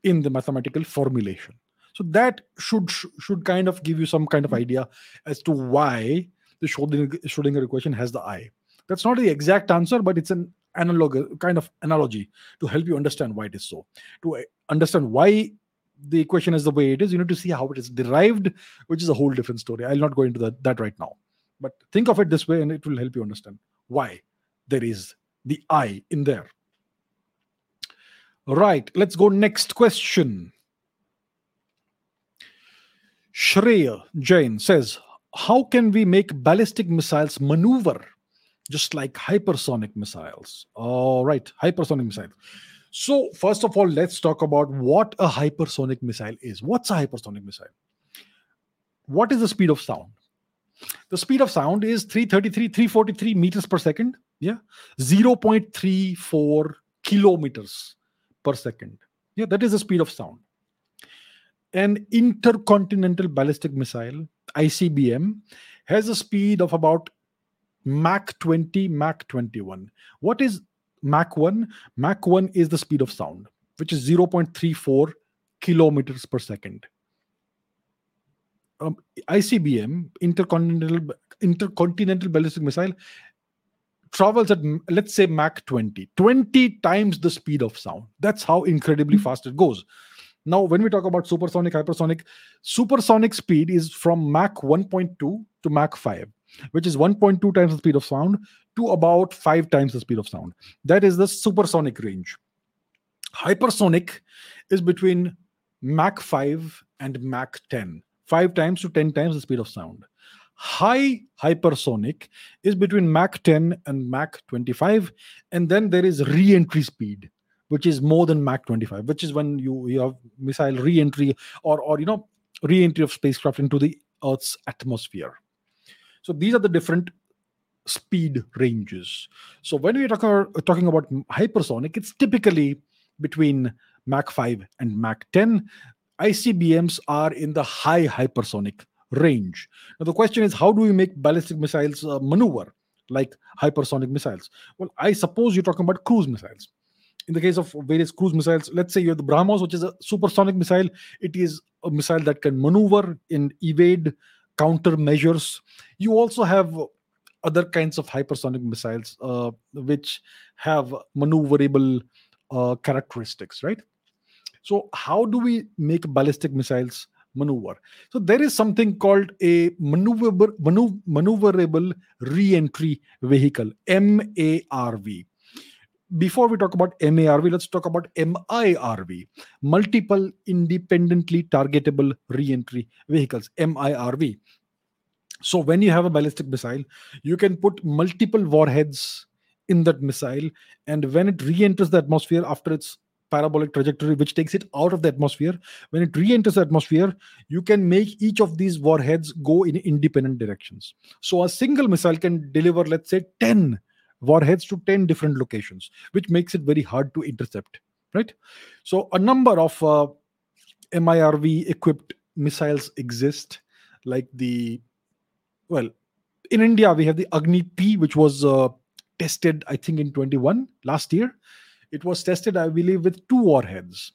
in the mathematical formulation. So that should should kind of give you some kind of hmm. idea as to why the Schrodinger, Schrodinger equation has the i. That's not the exact answer, but it's an analog kind of analogy to help you understand why it is so. To uh, understand why the equation is the way it is, you need to see how it is derived, which is a whole different story. I'll not go into that, that right now. But think of it this way, and it will help you understand why there is the I in there. Right, let's go next question. Shreya Jain says, How can we make ballistic missiles maneuver just like hypersonic missiles? All right, hypersonic missiles. So, first of all, let's talk about what a hypersonic missile is. What's a hypersonic missile? What is the speed of sound? The speed of sound is 333, 343 meters per second. Yeah. 0.34 kilometers per second. Yeah, that is the speed of sound an intercontinental ballistic missile, ICBM, has a speed of about Mach 20, Mach 21. What is Mach 1? Mach 1 is the speed of sound, which is 0.34 kilometers per second. Um, ICBM, intercontinental intercontinental ballistic missile, travels at let's say Mach 20, 20 times the speed of sound. That's how incredibly fast it goes. Now, when we talk about supersonic, hypersonic, supersonic speed is from Mach 1.2 to Mach 5, which is 1.2 times the speed of sound to about 5 times the speed of sound. That is the supersonic range. Hypersonic is between Mach 5 and Mach 10, 5 times to 10 times the speed of sound. High hypersonic is between Mach 10 and Mach 25, and then there is re entry speed which is more than Mach 25, which is when you, you have missile re-entry or or you know re-entry of spacecraft into the Earth's atmosphere. So these are the different speed ranges. So when we talk, talking about hypersonic, it's typically between Mach 5 and Mach 10. ICBMs are in the high hypersonic range. Now the question is, how do we make ballistic missiles uh, maneuver like hypersonic missiles? Well, I suppose you're talking about cruise missiles in the case of various cruise missiles, let's say you have the BrahMos, which is a supersonic missile. It is a missile that can maneuver and evade countermeasures. You also have other kinds of hypersonic missiles uh, which have maneuverable uh, characteristics, right? So, how do we make ballistic missiles maneuver? So, there is something called a maneuverable, maneuverable re-entry vehicle, MARV before we talk about MARV, let's talk about MIRV, multiple independently targetable reentry vehicles, MIRV. So when you have a ballistic missile, you can put multiple warheads in that missile, and when it re-enters the atmosphere after its parabolic trajectory, which takes it out of the atmosphere, when it re-enters the atmosphere, you can make each of these warheads go in independent directions. So a single missile can deliver, let's say, 10 warheads to 10 different locations, which makes it very hard to intercept, right? So a number of uh, MIRV equipped missiles exist, like the, well, in India, we have the Agni P, which was uh, tested, I think, in 21 last year. it was tested, I believe, with two warheads.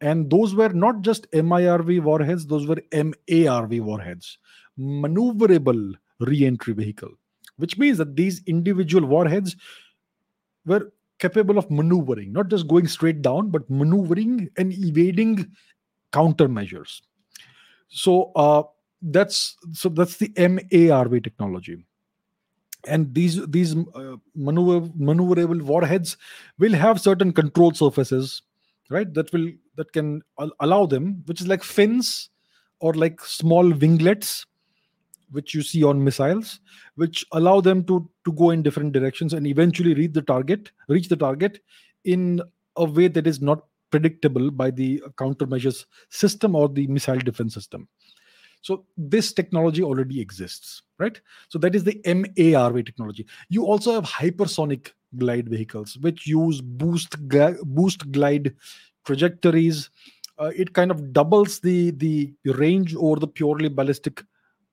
And those were not just MIRV warheads, those were MARV warheads, maneuverable re entry vehicle, which means that these individual warheads were capable of maneuvering, not just going straight down, but maneuvering and evading countermeasures. So uh, that's so that's the MARV technology and these these uh, maneuver, maneuverable warheads will have certain control surfaces right that will that can al- allow them which is like fins or like small winglets which you see on missiles which allow them to to go in different directions and eventually reach the target reach the target in a way that is not predictable by the countermeasures system or the missile defense system so this technology already exists, right? So that is the MARV technology. You also have hypersonic glide vehicles, which use boost boost glide trajectories. Uh, it kind of doubles the the range over the purely ballistic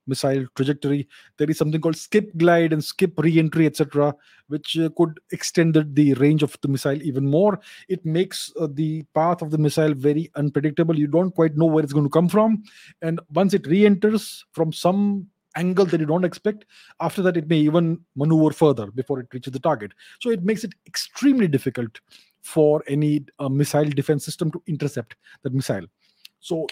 missile trajectory. There is something called skip glide and skip re-entry, etc., which uh, could extend the, the, range of the missile even more. It makes uh, the path of the missile very unpredictable. You don't quite know where it's going to come from, and once it re-enters from some angle that you don't expect, after that it may even maneuver further before it reaches the target. So it makes it extremely difficult for any uh, missile defense system to intercept that missile. So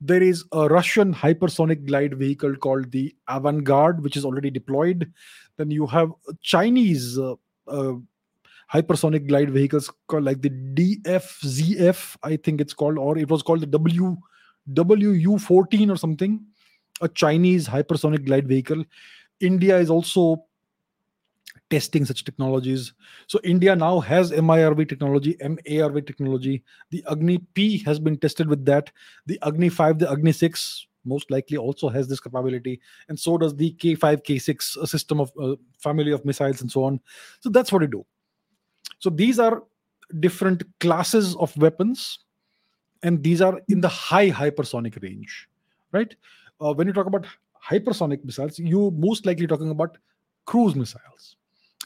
there is a Russian hypersonic glide vehicle called the Avangard, which is already deployed. Then you have Chinese uh, uh, hypersonic glide vehicles called like the DFZF, I think it's called, or it was called the W WU14 or something, a Chinese hypersonic glide vehicle. India is also testing such technologies. So India now has MIRV technology, MARV technology. The Agni P has been tested with that. The Agni 5, the Agni 6 most likely also has this capability and so does the k5 k6 a system of uh, family of missiles and so on so that's what we do so these are different classes of weapons and these are in the high hypersonic range right uh, when you talk about hypersonic missiles you most likely talking about cruise missiles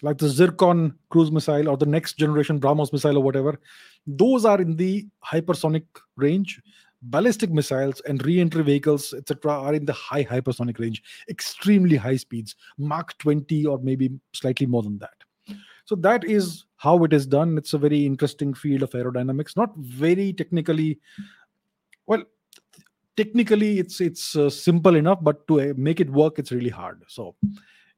like the Zircon cruise missile or the next generation BrahMos missile or whatever, those are in the hypersonic range. Ballistic missiles and re-entry vehicles, etc., are in the high hypersonic range, extremely high speeds, Mach 20 or maybe slightly more than that. So that is how it is done. It's a very interesting field of aerodynamics, not very technically. Well, technically it's it's uh, simple enough, but to uh, make it work, it's really hard. So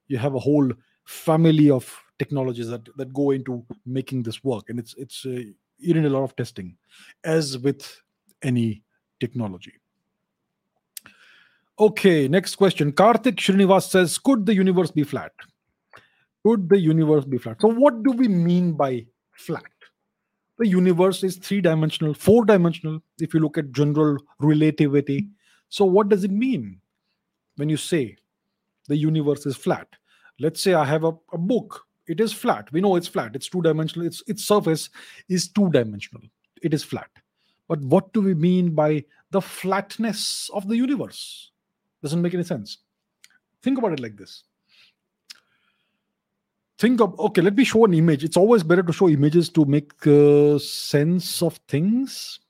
you have a whole family of technologies that that go into making this work. And it's it's uh, you need a lot of testing as with any technology. Okay next question. Karthik srinivas says could the universe be flat? Could the universe be flat? So what do we mean by flat? The universe is three dimensional four dimensional if you look at general relativity. So what does it mean when you say the universe is flat let's say i have a, a book. It is flat. We know it's flat. It's two dimensional its its surface is two dimensional it is flat. But what do we mean by the flatness of the universe? Doesn't make any sense. Think about it like this. Think of okay let me show an image. It's always better to show images to make uh, sense of things.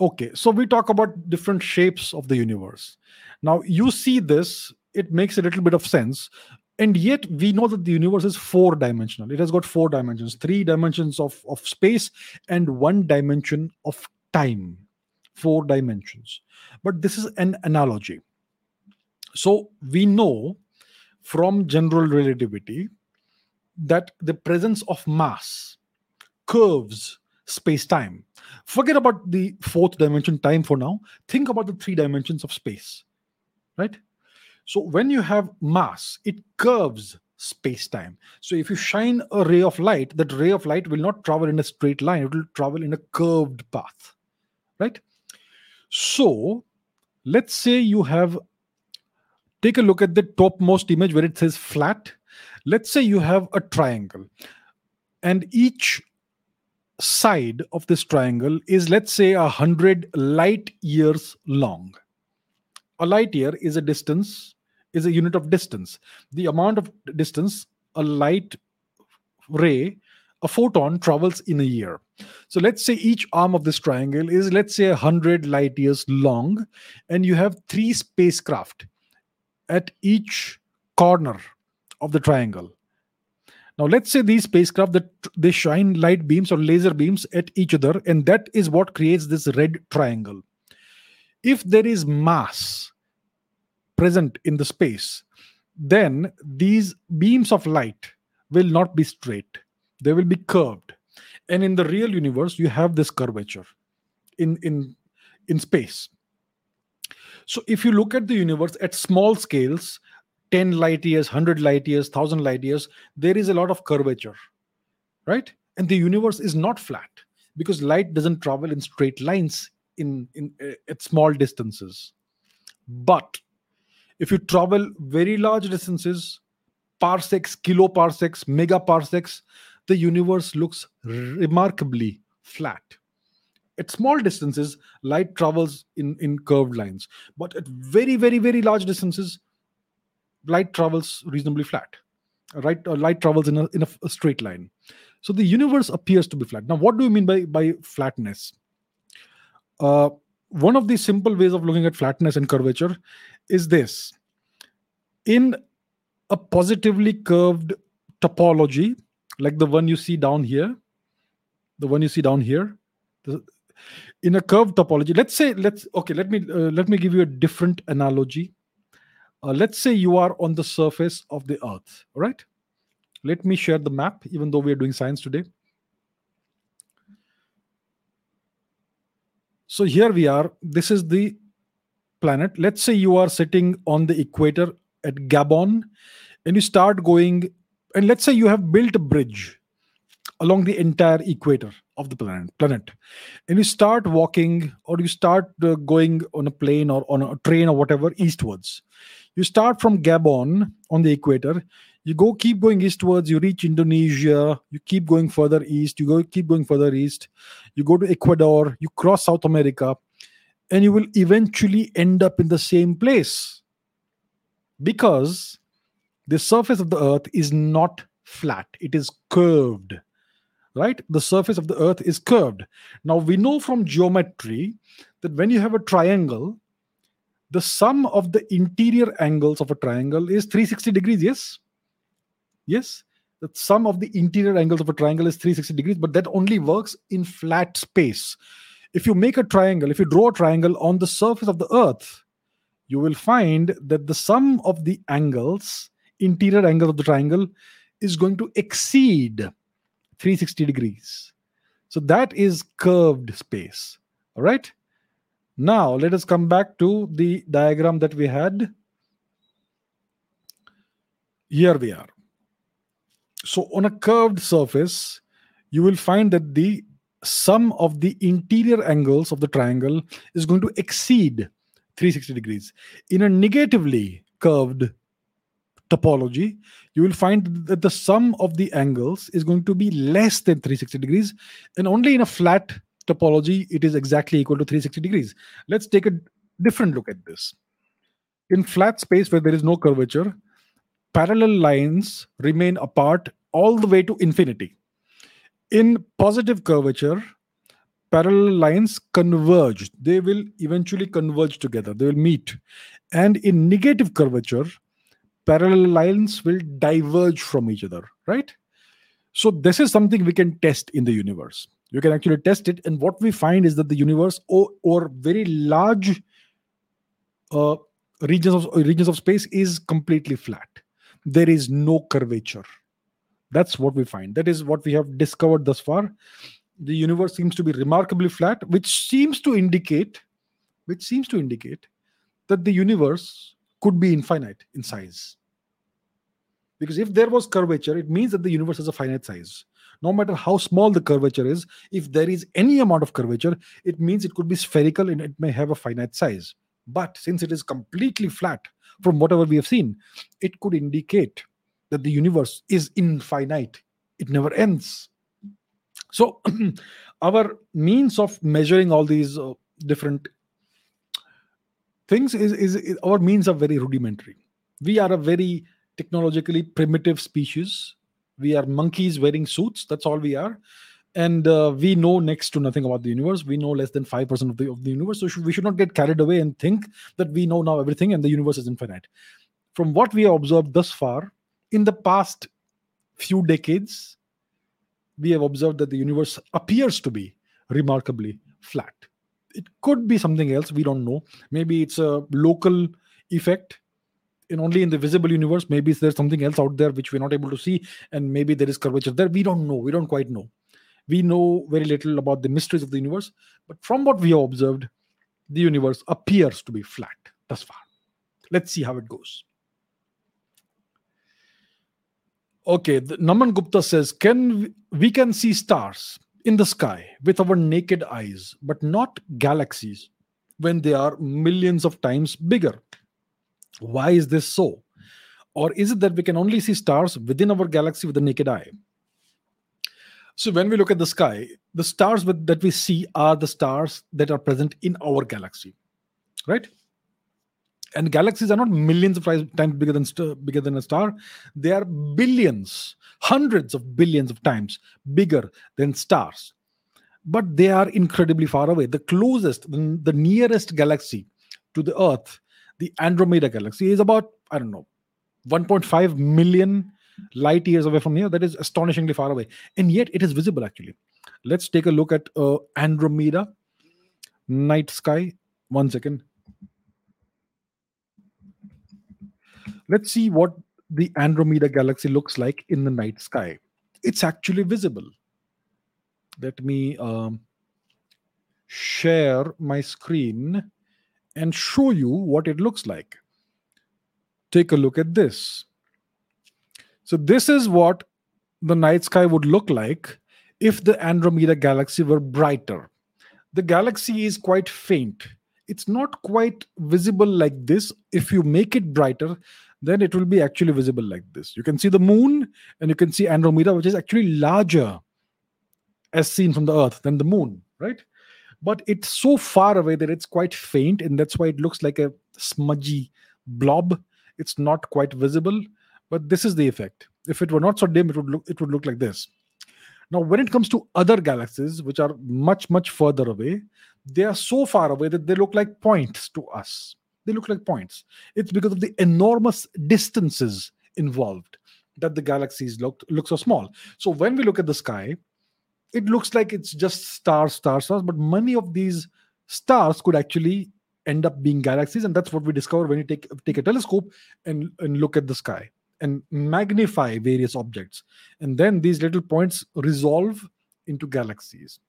Okay so we talk about different shapes of the universe. Now you see this it makes a little bit of sense. And yet we know that the universe is four dimensional it has got four dimensions three dimensions of, of space and one dimension of time. Four dimensions. But this is an analogy. So we know from general relativity that the presence of mass curves space time forget about the fourth dimension time for now. Think about the three dimensions of space right so when you have mass, it curves space time. So if you shine a ray of light, that ray of light will not travel in a straight line, it will travel in a curved path, right? So let's say you have, take a look at the topmost image where it says flat. Let's say you have a triangle, and each side of this triangle is, let's say, a hundred light years long. A light year is a distance is a unit of distance. The amount of distance a light ray a photon travels in a year. So let's say each arm of this triangle is, let's say, 100 light years long, and you have three spacecraft at each corner of the triangle. Now, let's say these spacecraft that they shine light beams or laser beams at each other, and that is what creates this red triangle. If there is mass present in the space, then these beams of light will not be straight. They will be curved. And in the real universe you have this curvature in in in space. So if you look at the universe at small scales 10 light years 100 light years 1000 light years there is a lot of curvature right? And the universe is not flat because light doesn't travel in straight lines in, in uh, at small distances. But if you travel very large distances parsecs kiloparsecs megaparsecs the universe looks remarkably flat. At small distances, light travels in, in curved lines, but at very, very, very large distances, light travels reasonably flat. Right, light travels in a, in a, a straight line. So the universe appears to be flat. Now, what do you mean by by flatness? Uh, one of the simple ways of looking at flatness and curvature is this: in a positively curved topology, like the one you see down here the one you see down here the, in a curved topology let's say let's okay let me uh, let me give you a different analogy. Uh, let's say you are on the surface of the earth all right? Let me share the map even though we are doing science today. So here we are. This is the planet. Let's say you are sitting on the equator at gabon and you start going and let's say you have built a bridge along the entire equator of the planet planet and you start walking or you start uh, going on a plane or on a train or whatever eastwards. You start from gabon on the equator. You go keep going eastwards. You reach indonesia. You keep going further east. You go keep going further east. You go to ecuador. You cross south america and you will eventually end up in the same place. Because the surface of the earth is not flat it is curved right? The surface of the earth is curved. Now we know from geometry that when you have a triangle the sum of the interior angles of a triangle is 360 degrees yes? Yes? The sum of the interior angles of a triangle is 360 degrees but that only works in flat space if you make a triangle if you draw a triangle on the surface of the earth you will find that the sum of the angles interior angle of the triangle is going to exceed 360 degrees. So that is curved space. All right. Now let us come back to the diagram that we had. Here we are. So on a curved surface, you will find that the sum of the interior angles of the triangle is going to exceed 360 degrees. In a negatively curved topology, you will find that the sum of the angles is going to be less than 360 degrees. And only in a flat topology, it is exactly equal to 360 degrees. Let's take a different look at this. In flat space where there is no curvature, parallel lines remain apart all the way to infinity. In positive curvature, parallel lines converge. They will eventually converge together, they will meet. And in negative curvature, parallel lines will diverge from each other, right? So this is something we can test in the universe. You can actually test it, and what we find is that the universe or, or very large uh, regions of regions of space is completely flat. There is no curvature. That's what we find. That is what we have discovered thus far. The universe seems to be remarkably flat, which seems to indicate, which seems to indicate that the universe could be infinite in size. Because if there was curvature, it means that the universe has a finite size. No matter how small the curvature is, if there is any amount of curvature, it means it could be spherical and it may have a finite size. But since it is completely flat, from whatever we have seen, it could indicate that the universe is infinite, it never ends. So, our means of measuring all these uh, different things is, is, is our means are very rudimentary. We are a very technologically primitive species We are monkeys wearing suits. That's all we are. And uh, we know next to nothing about the universe. We know less than 5% of the, of the universe. So should, we should not get carried away and think that we know now everything and the universe is infinite. From what we have observed thus far, in the past few decades, we have observed that the universe appears to be remarkably flat. It could be something else. We don't know. Maybe it's a local effect in only in the visible universe maybe there's something else out there which we're not able to see and maybe there is curvature there we don't know we don't quite know we know very little about the mysteries of the universe but from what we have observed the universe appears to be flat thus far let's see how it goes okay the, naman gupta says can we, can see stars in the sky with our naked eyes but not galaxies when they are millions of times bigger why is this so? Or is it that we can only see stars within our galaxy with the naked eye? So when we look at the sky, the stars that we see are the stars that are present in our galaxy, right? And galaxies are not millions of times bigger than bigger than a star; they are billions, hundreds of billions of times bigger than stars. But they are incredibly far away. The closest, the, the nearest galaxy to the Earth the Andromeda galaxy is about, I don't know, 1.5 million light years away from here. That is astonishingly far away. And yet it is visible actually. Let's take a look at uh, Andromeda night sky. One second. Let's see what the Andromeda galaxy looks like in the night sky. It's actually visible. Let me um, share my screen and show you what it looks like. Take a look at this. So, this is what the night sky would look like if the Andromeda galaxy were brighter. The galaxy is quite faint. It's not quite visible like this. If you make it brighter, then it will be actually visible like this. You can see the moon and you can see Andromeda, which is actually larger as seen from the Earth than the moon, right? but it's so far away that it's quite faint and that's why it looks like a smudgy blob it's not quite visible but this is the effect if it were not so dim it would look it would look like this now when it comes to other galaxies which are much much further away they are so far away that they look like points to us they look like points. It's because of the enormous distances involved that the galaxies look look so small. So when we look at the sky it looks like it's just stars, stars, stars, but many of these stars could actually end up being galaxies, and that's what we discover when you take take a telescope and and look at the sky and magnify various objects, and then these little points resolve into galaxies.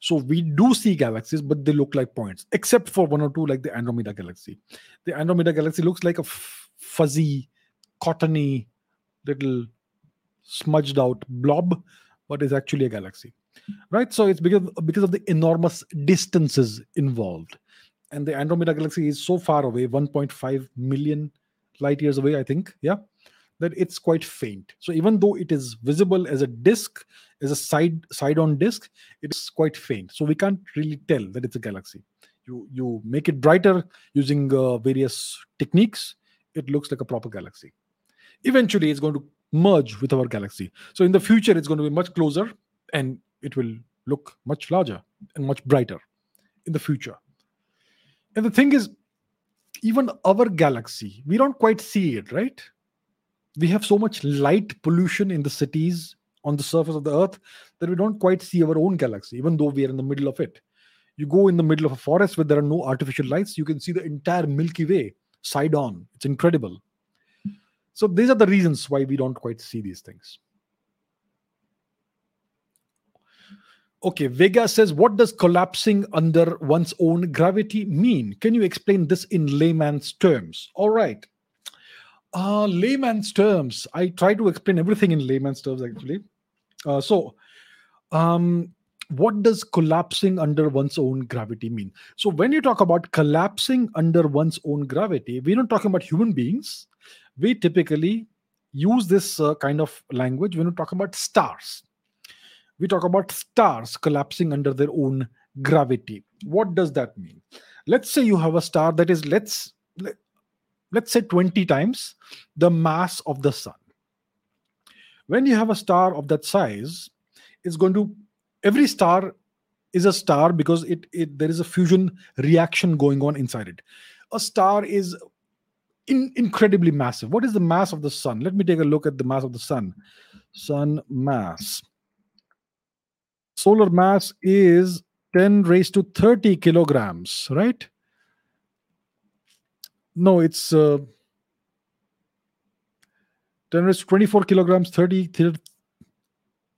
So we do see galaxies, but they look like points, except for one or two, like the Andromeda galaxy. The Andromeda galaxy looks like a f- fuzzy, cottony, little smudged out blob what is actually a galaxy right? So it's because because of the enormous distances involved. And the andromeda galaxy is so far away 1.5 million light years away i think. Yeah that it's quite faint so even though it is visible as a disk as a side side on disk it's quite faint so we can't really tell that it's a galaxy you you make it brighter using uh, various techniques it looks like a proper galaxy eventually it's going to merge with our galaxy. So in the future, it's going to be much closer and it will look much larger and much brighter in the future. And the thing is, even our galaxy, we don't quite see it, right? We have so much light pollution in the cities on the surface of the earth that we don't quite see our own galaxy, even though we are in the middle of it. You go in the middle of a forest where there are no artificial lights, you can see the entire Milky Way side on. It's incredible. So these are the reasons why we don't quite see these things. Okay, Vega says, What does collapsing under one's own gravity mean? Can you explain this in layman's terms? All right. Uh, layman's terms. I try to explain everything in layman's terms, actually. Uh, so, um, what does collapsing under one's own gravity mean? So, when you talk about collapsing under one's own gravity, we're not talking about human beings we typically use this uh, kind of language when we talk about stars. We talk about stars collapsing under their own gravity. What does that mean? Let's say you have a star that is let's let, let's say 20 times the mass of the sun. when you have a star of that size, it's going to every star is a star because it, it there is a fusion reaction going on inside it. A star is in, incredibly massive. What is the mass of the sun? Let me take a look at the mass of the sun. Sun mass. Solar mass is 10 raised to 30 kilograms, right? No, it's uh, 10 raised 24 kilograms, 30, 30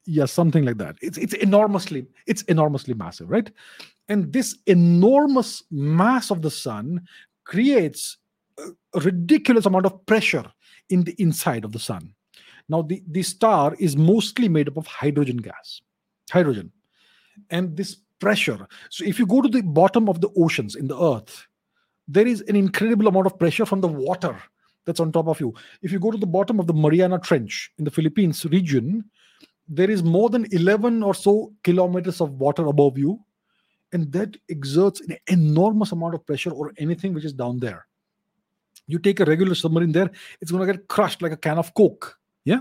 yeah something like that. It's it's enormously it's enormously massive right? And this enormous mass of the sun creates a ridiculous amount of pressure in the inside of the sun. Now the the star is mostly made up of hydrogen gas hydrogen. And this pressure so if you go to the bottom of the oceans in the earth there is an incredible amount of pressure from the water that's on top of you. If you go to the bottom of the mariana trench in the philippines region there is more than 11 or so kilometers of water above you and that exerts an enormous amount of pressure or anything which is down there. You take a regular submarine there it's going to get crushed like a can of coke yeah?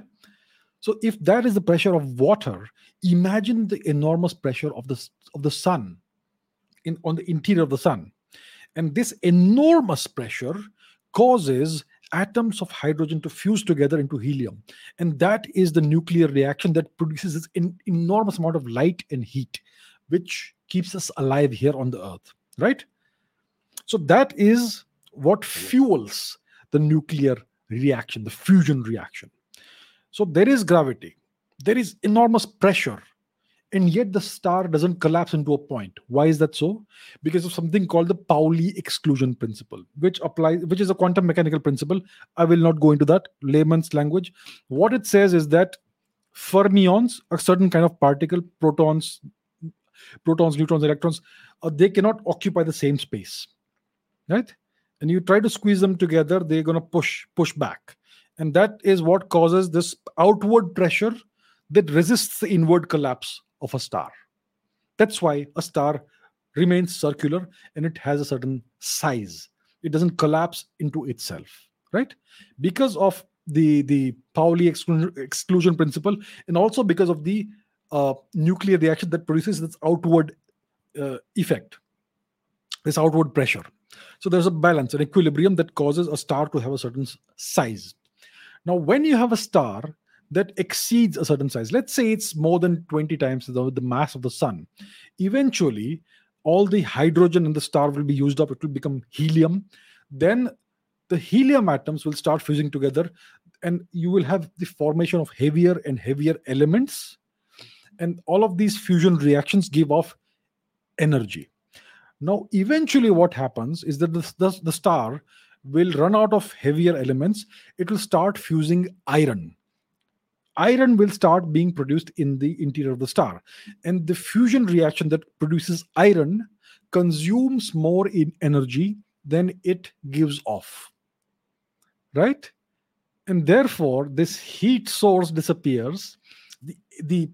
So if that is the pressure of water imagine the enormous pressure of the of the sun in on the interior of the sun and this enormous pressure causes atoms of hydrogen to fuse together into helium. And that is the nuclear reaction that produces this enormous amount of light and heat, which keeps us alive here on the earth, right? So that is what fuels the nuclear reaction, the fusion reaction. So there is gravity, there is enormous pressure and yet the star doesn't collapse into a point. Why is that so? Because of something called the pauli exclusion principle which applies which is a quantum mechanical principle. I will not go into that. Layman's language. What it says is that fermions a certain kind of particle protons protons neutrons electrons uh, they cannot occupy the same space right? And you try to squeeze them together they're going to push push back. And that is what causes this outward pressure that resists the inward collapse of a star. That's why a star remains circular and it has a certain size. It doesn't collapse into itself, right? Because of the the Pauli exclusion, principle, and also because of the uh, nuclear reaction that produces this outward uh, effect, this outward pressure. So there's a balance, an equilibrium that causes a star to have a certain size. Now, when you have a star that exceeds a certain size. Let's say it's more than 20 times the, mass of the sun. Eventually all the hydrogen in the star will be used up it will become helium. Then the helium atoms will start fusing together and you will have the formation of heavier and heavier elements. And all of these fusion reactions give off energy. Now eventually what happens is that the, the, the star will run out of heavier elements. It will start fusing iron iron will start being produced in the interior of the star. And the fusion reaction that produces iron consumes more in energy than it gives off. Right? And therefore, this heat source disappears. The, the,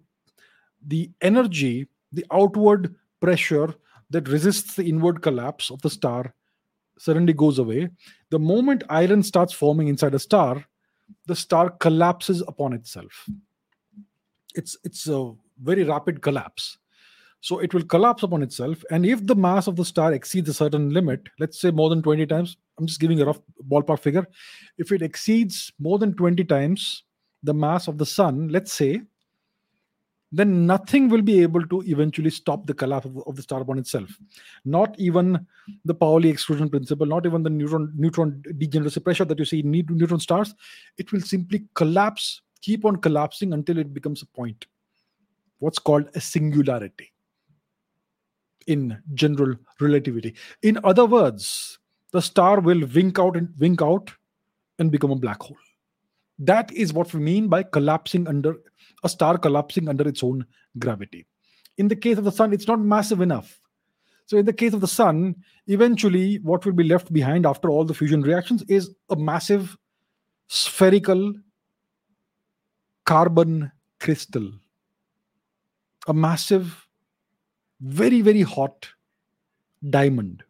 the energy, the outward pressure that resists the inward collapse of the star suddenly goes away. The moment iron starts forming inside a star, the star collapses upon itself. It's it's a very rapid collapse. So it will collapse upon itself. And if the mass of the star exceeds a certain limit let's say more than 20 times i'm just giving a rough ballpark figure. If it exceeds more than 20 times the mass of the sun let's say then nothing will be able to eventually stop the collapse of, of the star upon itself. Not even the Pauli exclusion principle, not even the neutron neutron degeneracy pressure that you see in neutron stars. It will simply collapse, keep on collapsing until it becomes a point. What's called a singularity in general relativity. In other words, the star will wink out and wink out and become a black hole. That is what we mean by collapsing under a star collapsing under its own gravity. In the case of the sun, it's not massive enough. So, in the case of the sun, eventually what will be left behind after all the fusion reactions is a massive spherical carbon crystal, a massive, very, very hot diamond.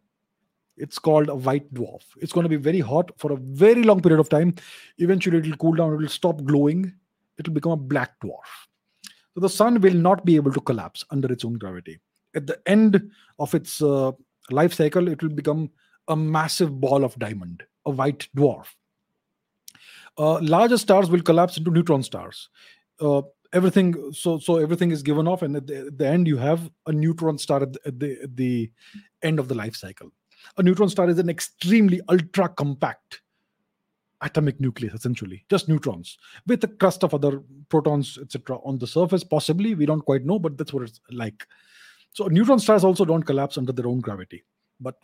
It's called a white dwarf. It's going to be very hot for a very long period of time. Eventually, it will cool down, it will stop glowing, it will become a black dwarf. So the sun will not be able to collapse under its own gravity. At the end of its uh, life cycle, it will become a massive ball of diamond, a white dwarf. Uh, larger stars will collapse into neutron stars. Uh, everything so so everything is given off, and at the, at the end you have a neutron star at the, at the, at the end of the life cycle. A neutron star is an extremely ultra compact atomic nucleus essentially. Just neutrons. With a crust of other protons etc on the surface possibly. We don't quite know but that's what it's like. So neutron stars also don't collapse under their own gravity. But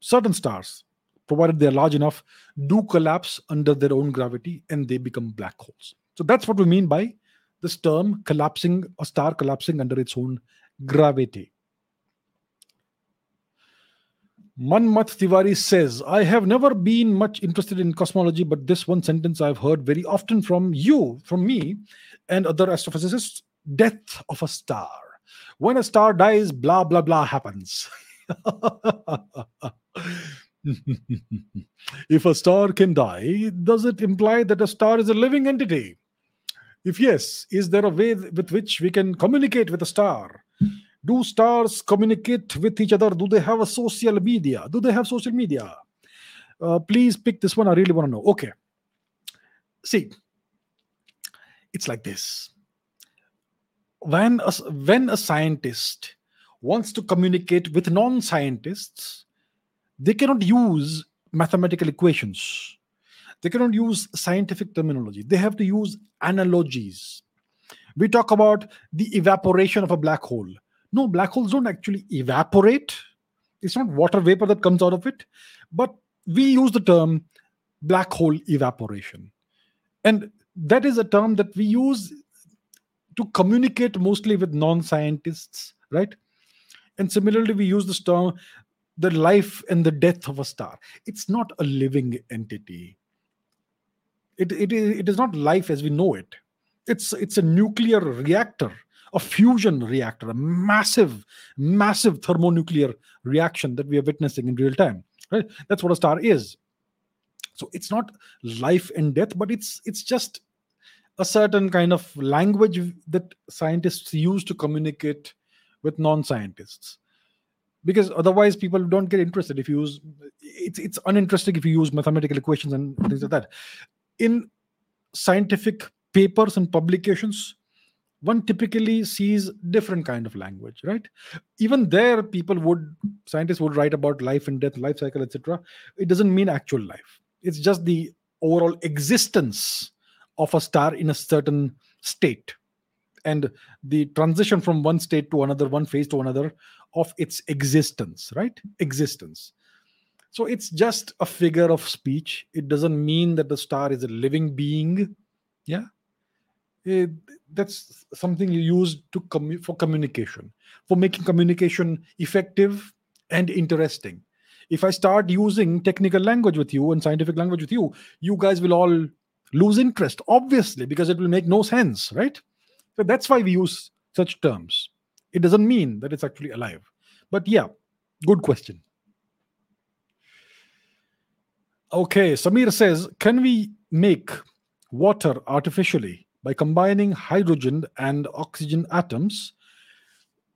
certain stars provided they're large enough do collapse under their own gravity and they become black holes. So that's what we mean by this term collapsing a star collapsing under its own gravity Manmat Tiwari says, I have never been much interested in cosmology, but this one sentence I've heard very often from you, from me, and other astrophysicists death of a star. When a star dies, blah, blah, blah happens. if a star can die, does it imply that a star is a living entity? If yes, is there a way with which we can communicate with a star? Do stars communicate with each other? Do they have a social media? Do they have social media? Uh, please pick this one. I really want to know. Okay. See it's like this. When a, when a scientist wants to communicate with non-scientists they cannot use mathematical equations. They cannot use scientific terminology. They have to use analogies. We talk about the evaporation of a black hole no, black holes don't actually evaporate. It's not water vapor that comes out of it, but we use the term black hole evaporation. And that is a term that we use to communicate mostly with non scientists, right? And similarly, we use this term the life and the death of a star. It's not a living entity. It, it, it is not life as we know it. It's, it's a nuclear reactor a fusion reactor, a massive, massive thermonuclear reaction that we are witnessing in real time. Right? That's what a star is. So it's not life and death, but it's it's just a certain kind of language that scientists use to communicate with non-scientists because otherwise people don't get interested if you use it's it's uninteresting if you use mathematical equations and things like that in scientific papers and publications one typically sees different kind of language right? Even there people would scientists would write about life and death life cycle etc it doesn't mean actual life. It's just the overall existence of a star in a certain state. And the transition from one state to another one phase to another of its existence right? Existence. So it's just a figure of speech. It doesn't mean that the star is a living being. Yeah it, that's something you use to commu- for communication for making communication effective and interesting. If i start using technical language with you and scientific language with you you guys will all lose interest obviously because it will make no sense right? So that's why we use such terms. It doesn't mean that it's actually alive. But yeah good question. Okay samir says can we make water artificially by combining hydrogen and oxygen atoms.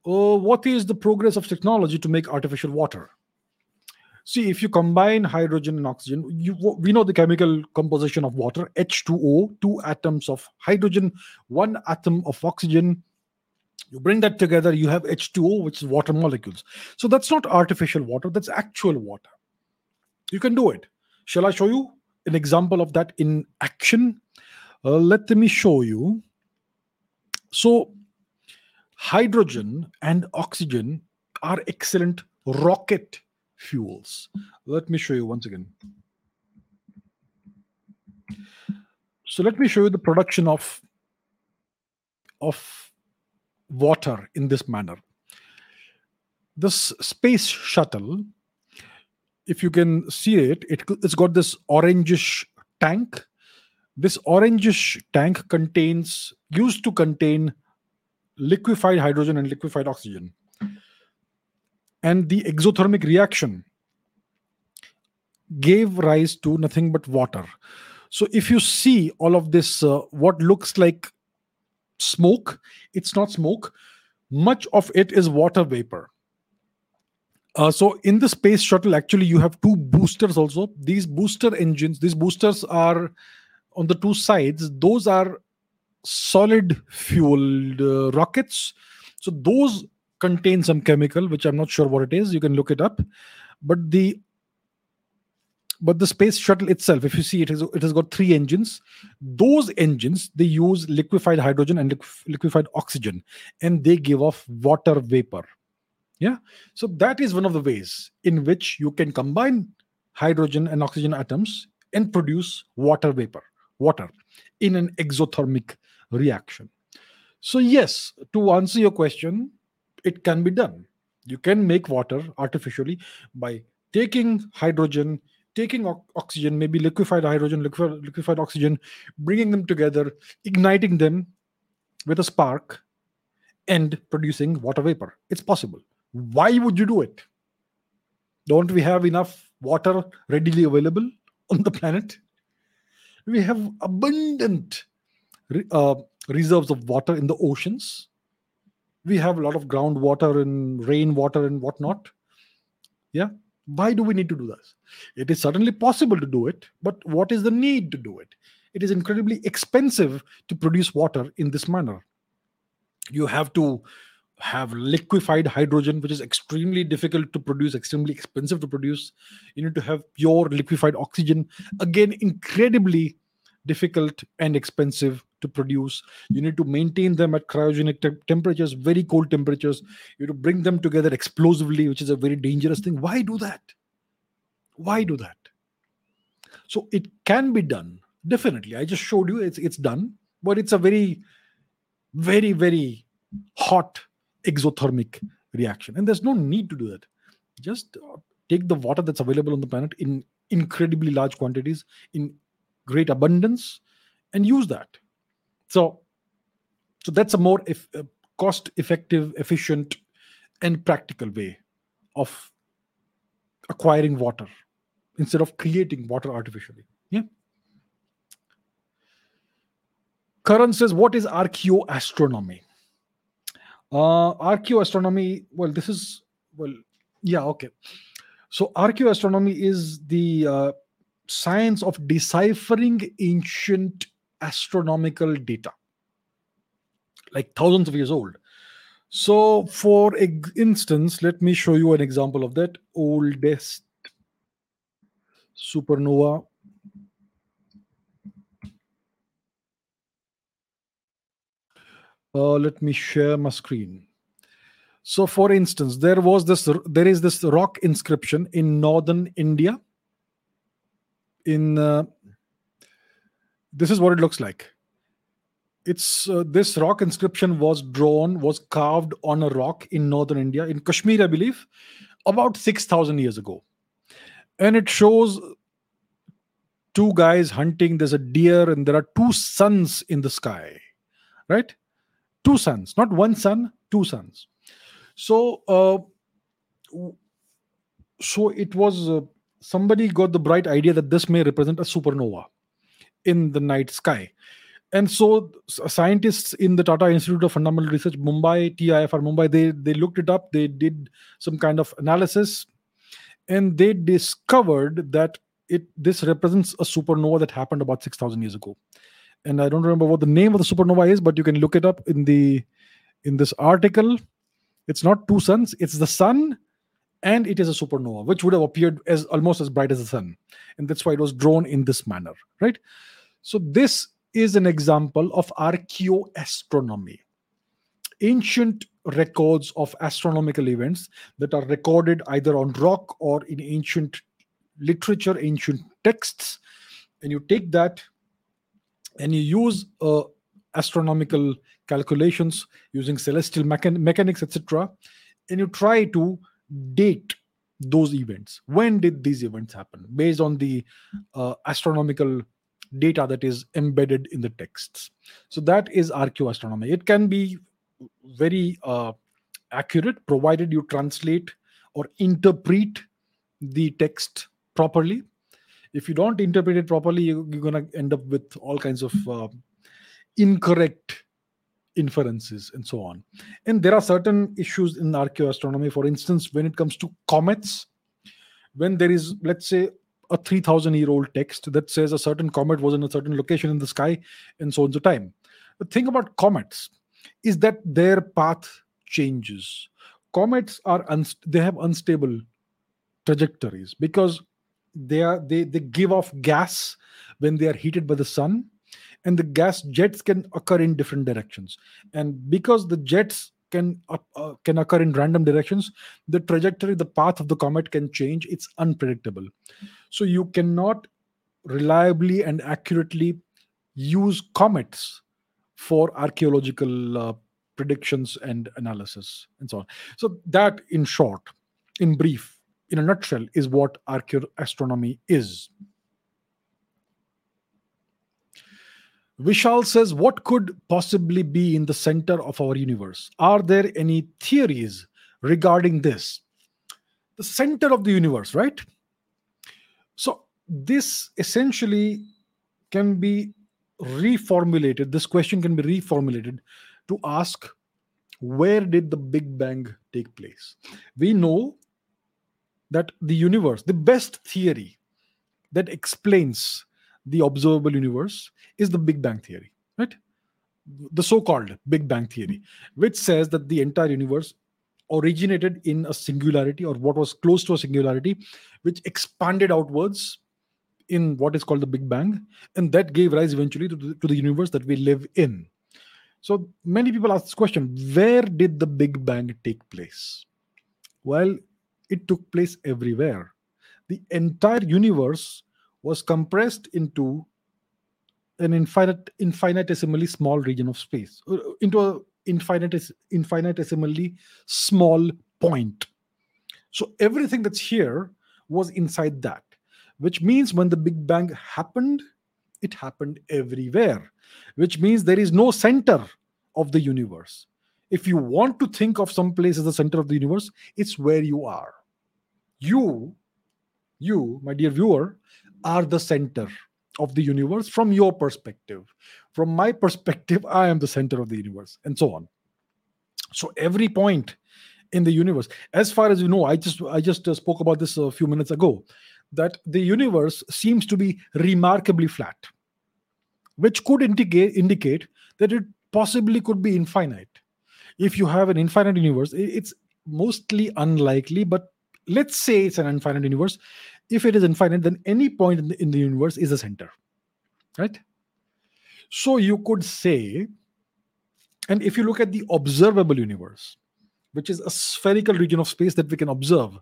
Uh, what is the progress of technology to make artificial water? See, if you combine hydrogen and oxygen, you, we know the chemical composition of water H2O, two atoms of hydrogen, one atom of oxygen. You bring that together, you have H2O, which is water molecules. So that's not artificial water, that's actual water. You can do it. Shall I show you an example of that in action? Uh, let me show you. So, hydrogen and oxygen are excellent rocket fuels. Let me show you once again. So let me show you the production of of water in this manner. This space shuttle, if you can see it, it it's got this orangish tank this orangish tank contains used to contain liquefied hydrogen and liquefied oxygen. And the exothermic reaction gave rise to nothing but water. So if you see all of this, uh, what looks like smoke, it's not smoke. Much of it is water vapor. Uh, so in the space shuttle, actually, you have two boosters also. These booster engines, these boosters are on the two sides. Those are solid fueled uh, rockets. So those contain some chemical, which I'm not sure what it is. You can look it up. But the but the space shuttle itself, if you see it, has, it has got three engines. Those engines they use liquefied hydrogen and liquefied oxygen, and they give off water vapor. Yeah, so that is one of the ways in which you can combine hydrogen and oxygen atoms and produce water vapor, water, in an exothermic reaction. So yes, to answer your question, it can be done. You can make water artificially by taking hydrogen taking oxygen, maybe liquefied hydrogen, liquefied, liquefied oxygen, bringing them together, igniting them with a spark, and producing water vapor. It's possible. Why would you do it? Don't we have enough water readily available on the planet? We have abundant uh, reserves of water in the oceans. We have a lot of groundwater and rainwater and whatnot. Yeah, why do we need to do this? It is certainly possible to do it, but what is the need to do it? It is incredibly expensive to produce water in this manner. You have to have liquefied hydrogen, which is extremely difficult to produce, extremely expensive to produce. You need to have pure liquefied oxygen, again, incredibly difficult and expensive to produce. You need to maintain them at cryogenic te- temperatures, very cold temperatures. You have to bring them together explosively, which is a very dangerous thing. Why do that? Why do that? So it can be done. Definitely. I just showed you it's it's done, but it's a very, very, very hot exothermic reaction. And there's no need to do that. Just take the water that's available on the planet in incredibly large quantities, in great abundance, and use that so, so that's a more if, uh, cost effective, efficient, and practical way of acquiring water instead of creating water artificially. Yeah. Karan says, What is archaeoastronomy? Uh, archaeoastronomy, well, this is, well, yeah, okay. So, archaeoastronomy is the uh, science of deciphering ancient astronomical data, like thousands of years old. So, for instance, let me show you an example of that oldest supernova. Uh, let me share my screen. So, for instance, there was this, there is this rock inscription in northern India. In uh, this is what it looks like it's uh, this rock inscription was drawn was carved on a rock in northern india in kashmir i believe about 6000 years ago and it shows two guys hunting there's a deer and there are two suns in the sky right two suns, not one sun, two suns. so uh, so it was uh, somebody got the bright idea that this may represent a supernova in the night sky. And so scientists in the Tata Institute of Fundamental Research, Mumbai, TIFR Mumbai, they, they looked it up, they did some kind of analysis, and they discovered that it this represents a supernova that happened about 6,000 years ago. And I don't remember what the name of the supernova is, but you can look it up in the in this article. It's not two suns, it's the sun and it is a supernova, which would have appeared as almost as bright as the sun. And that's why it was drawn in this manner, right? So, this is an example of archaeoastronomy. Ancient records of astronomical events that are recorded either on rock or in ancient literature, ancient texts. And you take that and you use uh, astronomical calculations using celestial mechan- mechanics, etc. And you try to date those events. When did these events happen? Based on the uh, astronomical data that is embedded in the texts. So that is archaeoastronomy. It can be very uh, accurate provided you translate or interpret the text properly if you don't interpret it properly you, are going to end up with all kinds of uh, incorrect inferences and so on. And there are certain issues in archaeoastronomy. For instance when it comes to comets when there is let's say a 3000 year old text that says a certain comet was in a certain location in the sky and so on so time. The thing about comets. Is that their path changes? Comets are unst- they have unstable trajectories because they are they they give off gas when they are heated by the sun and the gas jets can occur in different directions. And because the jets can uh, uh, can occur in random directions the trajectory the path of the comet can change. It's unpredictable. So you cannot reliably and accurately use comets for archaeological uh, predictions and analysis and so on. So that in short in brief in a nutshell is what archaeoastronomy is Vishal says, What could possibly be in the center of our universe? Are there any theories regarding this? The center of the universe, right? So, this essentially can be reformulated. This question can be reformulated to ask, Where did the Big Bang take place? We know that the universe, the best theory that explains the observable universe is the Big Bang theory, right? The so called Big Bang theory, which says that the entire universe originated in a singularity or what was close to a singularity, which expanded outwards in what is called the Big Bang, and that gave rise eventually to the, to the universe that we live in. So many people ask this question where did the Big Bang take place? Well, it took place everywhere. The entire universe was compressed into an infinite, infinitesimally small region of space, uh, into an infinites, infinitesimally small point. So everything that's here was inside that, which means when the Big Bang happened, it happened everywhere, which means there is no center of the universe. If you want to think of some place as the center of the universe, it's where you are. You, you, my dear viewer, are the center of the universe from your perspective. From my perspective, I am the center of the universe, and so on. So every point in the universe, as far as you know, I just I just uh, spoke about this a few minutes ago, that the universe seems to be remarkably flat, which could indicate indicate that it possibly could be infinite. If you have an infinite universe, it's mostly unlikely, but let's say it's an infinite universe if it is infinite, then any point in the, in the universe is a center. Right? So you could say, and if you look at the observable universe, which is a spherical region of space that we can observe,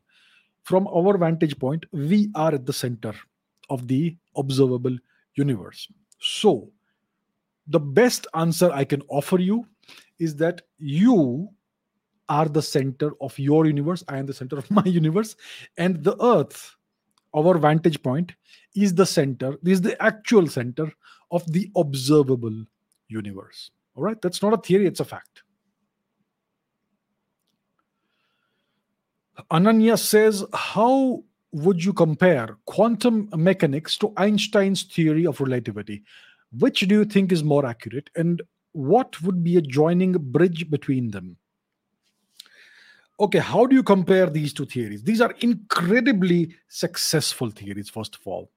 from our vantage point, we are at the center of the observable universe. So, the best answer I can offer you is that you are the center of your universe. I am the center of my universe. And the earth our vantage point is the center, this is the actual center of the observable universe. All right, that's not a theory, it's a fact. Ananya says, How would you compare quantum mechanics to Einstein's theory of relativity? Which do you think is more accurate, and what would be a joining bridge between them? okay, how do you compare these two theories? These are incredibly successful theories, first of all,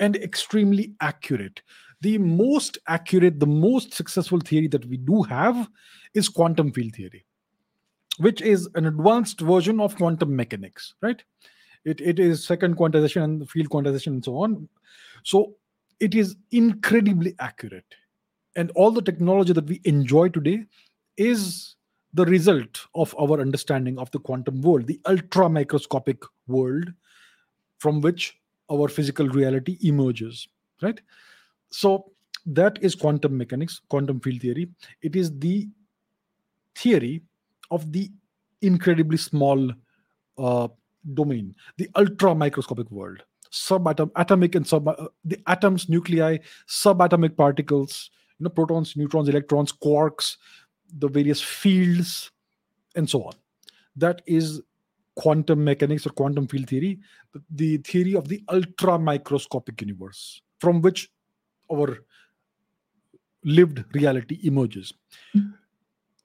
and extremely accurate. The most accurate, the most successful theory that we do have is quantum field theory, which is an advanced version of quantum mechanics, right? It, it is second quantization and field quantization and so on. So it is incredibly accurate. And all the technology that we enjoy today is the result of our understanding of the quantum world, the ultra microscopic world from which our physical reality emerges, right? So that is quantum mechanics, quantum field theory. It is the theory of the incredibly small uh, domain, the ultra microscopic world, subatom, atomic and sub, uh, the atoms, nuclei, subatomic particles, you know, protons, neutrons, electrons, quarks, the various fields and so on that is quantum mechanics or quantum field theory, the, the theory of the ultra microscopic universe from which our lived reality emerges. Mm-hmm.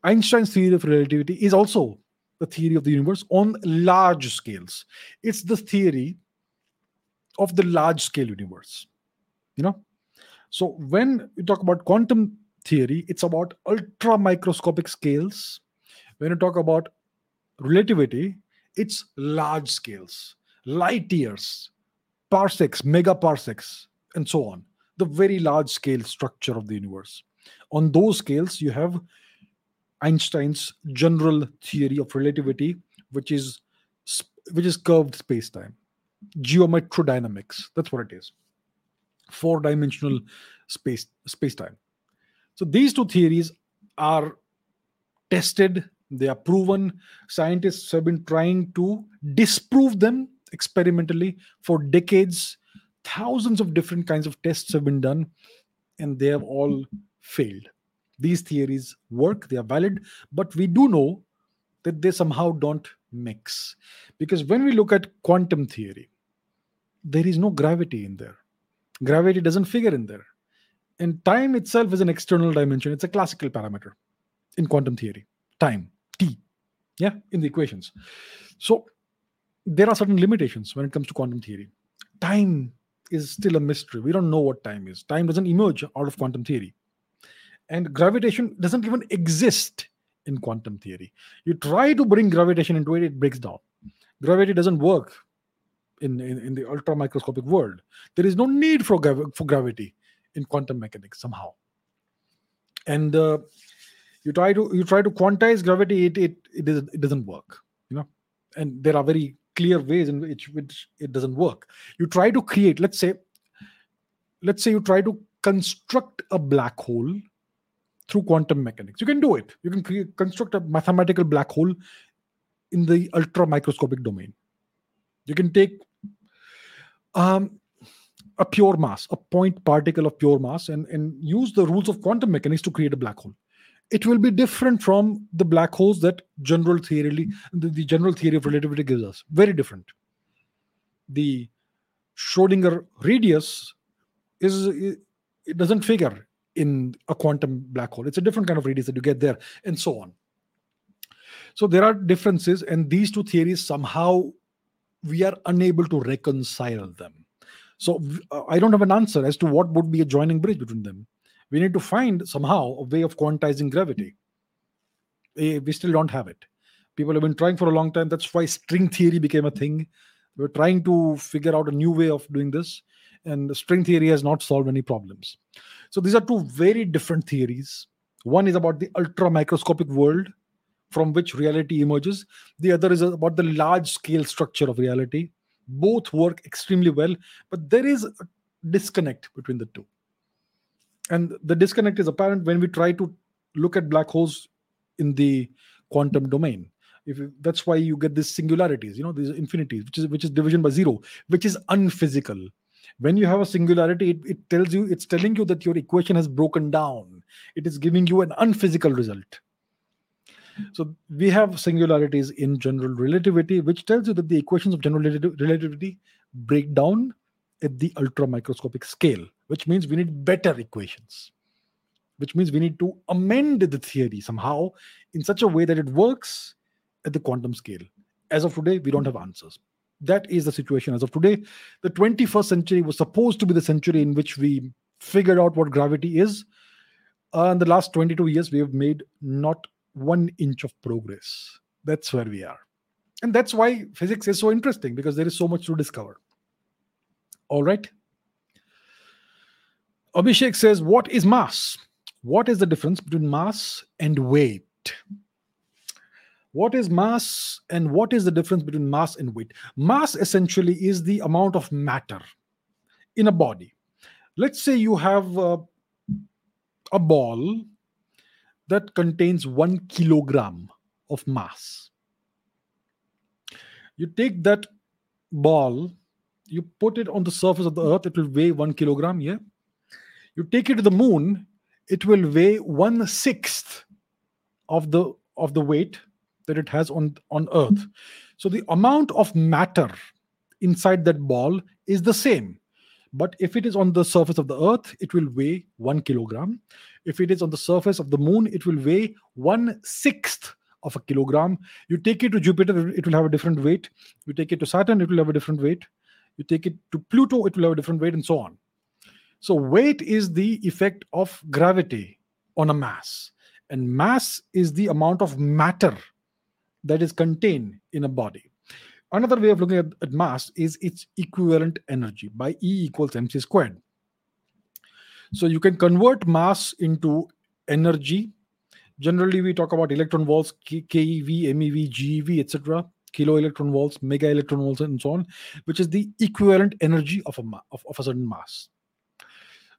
Einstein's theory of relativity is also the theory of the universe on large scales. It's the theory of the large scale universe. You know? So when we talk about quantum theory, it's about ultra microscopic scales. When you talk about relativity, it's large scales, light years, parsecs, megaparsecs, and so on. The very large scale structure of the universe. On those scales, you have Einstein's general theory of relativity, which is which is curved space-time, geometrodynamics. That's what it is. Four-dimensional space space-time. So these two theories are tested, they are proven. Scientists have been trying to disprove them experimentally for decades. Thousands of different kinds of tests have been done, and they have all failed these theories work, they are valid, but we do know that they somehow don't mix. Because when we look at quantum theory, there is no gravity in there. Gravity doesn't figure in there. And time itself is an external dimension, it's a classical parameter in quantum theory. Time, T, yeah, in the equations. So there are certain limitations when it comes to quantum theory. Time is still a mystery. We don't know what time is. Time doesn't emerge out of quantum theory and gravitation doesn't even exist in quantum theory you try to bring gravitation into it it breaks down gravity doesn't work in, in, in the ultra microscopic world there is no need for, grav- for gravity in quantum mechanics somehow and uh, you try to you try to quantize gravity it it, it, is, it doesn't work you know and there are very clear ways in which, which it doesn't work you try to create let's say let's say you try to construct a black hole through quantum mechanics. You can do it. You can create, construct a mathematical black hole in the ultra microscopic domain. You can take um, a pure mass, a point particle of pure mass, and, and use the rules of quantum mechanics to create a black hole. It will be different from the black holes that general theory, the, the general theory of relativity gives us. Very different. The Schwarzschild radius is it doesn't figure in a quantum black hole. It's a different kind of radius that you get there, and so on. So there are differences, and these two theories somehow we are unable to reconcile them. So uh, I don't have an answer as to what would be a joining bridge between them. We need to find somehow a way of quantizing gravity. We still don't have it. People have been trying for a long time. That's why string theory became a thing. We're trying to figure out a new way of doing this, and string theory has not solved any problems. So these are two very different theories. One is about the ultra microscopic world from which reality emerges. The other is about the large scale structure of reality. Both work extremely well, but there is a disconnect between the two. And the disconnect is apparent when we try to look at black holes in the quantum domain. If that's why you get these singularities, you know, these infinities, which is which is division by zero, which is unphysical when you have a singularity it, it tells you it's telling you that your equation has broken down it is giving you an unphysical result so we have singularities in general relativity which tells you that the equations of general relativity break down at the ultra microscopic scale which means we need better equations which means we need to amend the theory somehow in such a way that it works at the quantum scale as of today we don't have answers that is the situation as of today. The 21st century was supposed to be the century in which we figured out what gravity is. Uh, in the last 22 years, we have made not one inch of progress. That's where we are. And that's why physics is so interesting because there is so much to discover. All right. Abhishek says, What is mass? What is the difference between mass and weight? what is mass and what is the difference between mass and weight mass essentially is the amount of matter in a body let's say you have a, a ball that contains one kilogram of mass. You take that ball you put it on the surface of the earth it will weigh one kilogram yeah? You take it to the moon it will weigh one sixth of the of the weight that it has on on earth. So the amount of matter inside that ball is the same. But if it is on the surface of the earth, it will weigh one kilogram. If it is on the surface of the moon, it will weigh one sixth of a kilogram. You take it to Jupiter, it will have a different weight. You take it to Saturn, it will have a different weight. You take it to Pluto, it will have a different weight, and so on. So, weight is the effect of gravity on a mass, and mass is the amount of matter that is contained in a body. Another way of looking at, at mass is its equivalent energy by E equals mc squared. So, you can convert mass into energy Generally, we talk about electron volts, keV, MeV, GeV, etc., kilo electron volts, mega electron volts, and so on, which is the equivalent energy of a of, of a certain mass.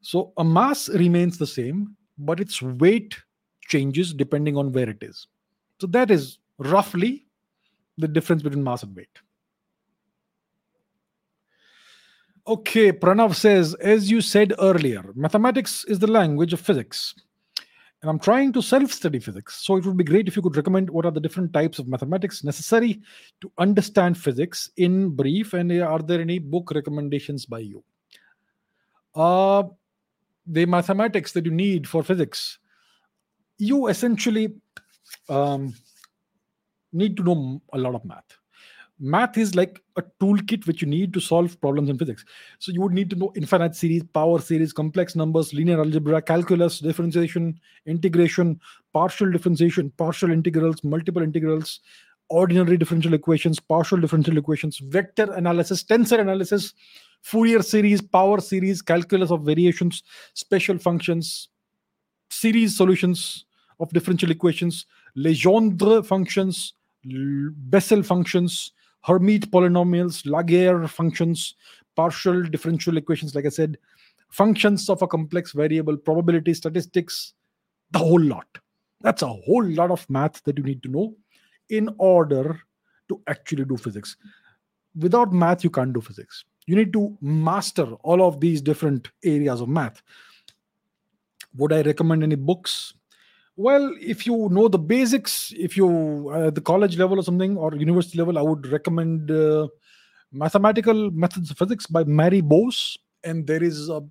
So a mass remains the same, but its weight changes depending on where it is. So that is roughly the difference between mass and weight. Okay, Pranav says, as you said earlier, mathematics is the language of physics and I'm trying to self study physics. So it would be great if you could recommend what are the different types of mathematics necessary to understand physics in brief. And are there any book recommendations by you? Uh, the mathematics that you need for physics, you essentially um, need to know a lot of math math is like a toolkit which you need to solve problems in physics. So you would need to know infinite series, power series, complex numbers, linear algebra, calculus, differentiation, integration, partial differentiation, partial integrals, multiple integrals, ordinary differential equations, partial differential equations, vector analysis, tensor analysis, Fourier series, power series, calculus of variations, special functions, series solutions of differential equations, Legendre functions, Bessel functions, Hermite polynomials, Laguerre functions, partial differential equations, like I said, functions of a complex variable, probability statistics, the whole lot. That's a whole lot of math that you need to know in order to actually do physics. Without math, you can't do physics. You need to master all of these different areas of math. Would I recommend any books? Well, if you know the basics, if you uh, the college level or something or university level, I would recommend uh, Mathematical Methods of Physics by Mary Boas. And there is a,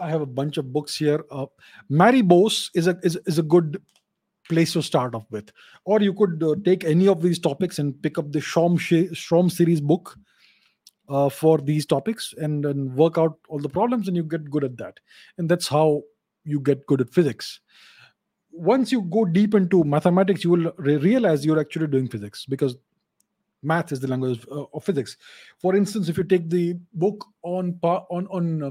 I have a bunch of books here. Uh, Mary Boas is a is, is a good place to start off with. Or you could uh, take any of these topics and pick up the Schaum Schaum series book uh, for these topics and, and work out all the problems, and you get good at that. And that's how you get good at physics. Once you go deep into mathematics you will re- realize you're actually doing physics because math is the language of, uh, of, physics. For instance if you take the book on on on uh,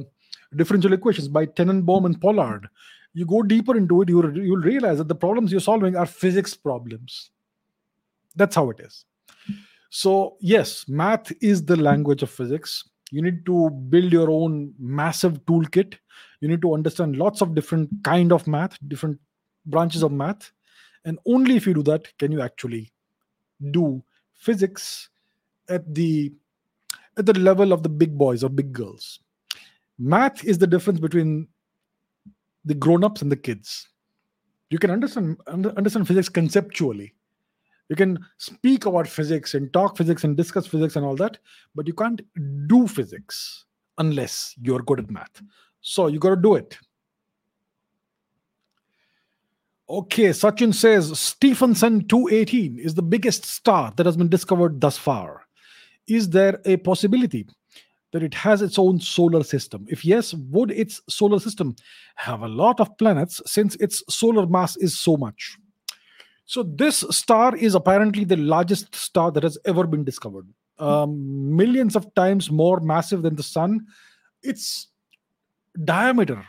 differential equations by Tenenbaum and Pollard you go deeper into it you you'll realize that the problems you're solving are physics problems. That's how it is. So yes math is the language of physics you need to build your own massive toolkit. You need to understand lots of different kind of math different branches of math. And only if you do that can you actually do physics at the at the level of the big boys or big girls. Math is the difference between the grown-ups and the kids. You can understand understand physics conceptually you can speak about physics and talk physics and discuss physics and all that but you can't do physics unless you're good at math so you got to do it Okay, Sachin says Stephenson 218 is the biggest star that has been discovered thus far. Is there a possibility that it has its own solar system? If yes, would its solar system have a lot of planets since its solar mass is so much? So, this star is apparently the largest star that has ever been discovered. Um, millions of times more massive than the sun. Its diameter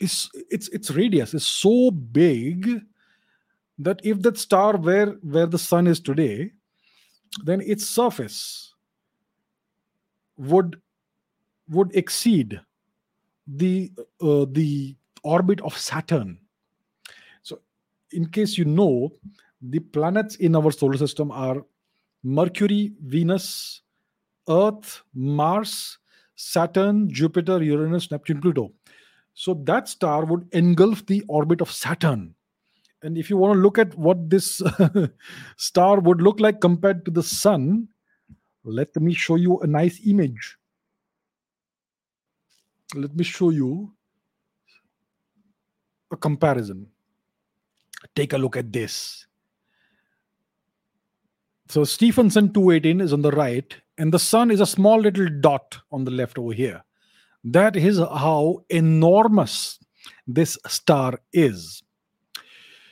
is its its radius is so big that if that star where where the sun is today then its surface would would exceed the uh, the orbit of saturn in case you know the planets in our solar system are mercury venus earth mars saturn jupiter uranus neptune pluto so that star would engulf the orbit of Saturn. And if you want to look at what this star would look like compared to the sun, let me show you a nice image. Let me show you a comparison. Take a look at this. So Stephenson 218 is on the right, and the sun is a small little dot on the left over here. That is how enormous this star is.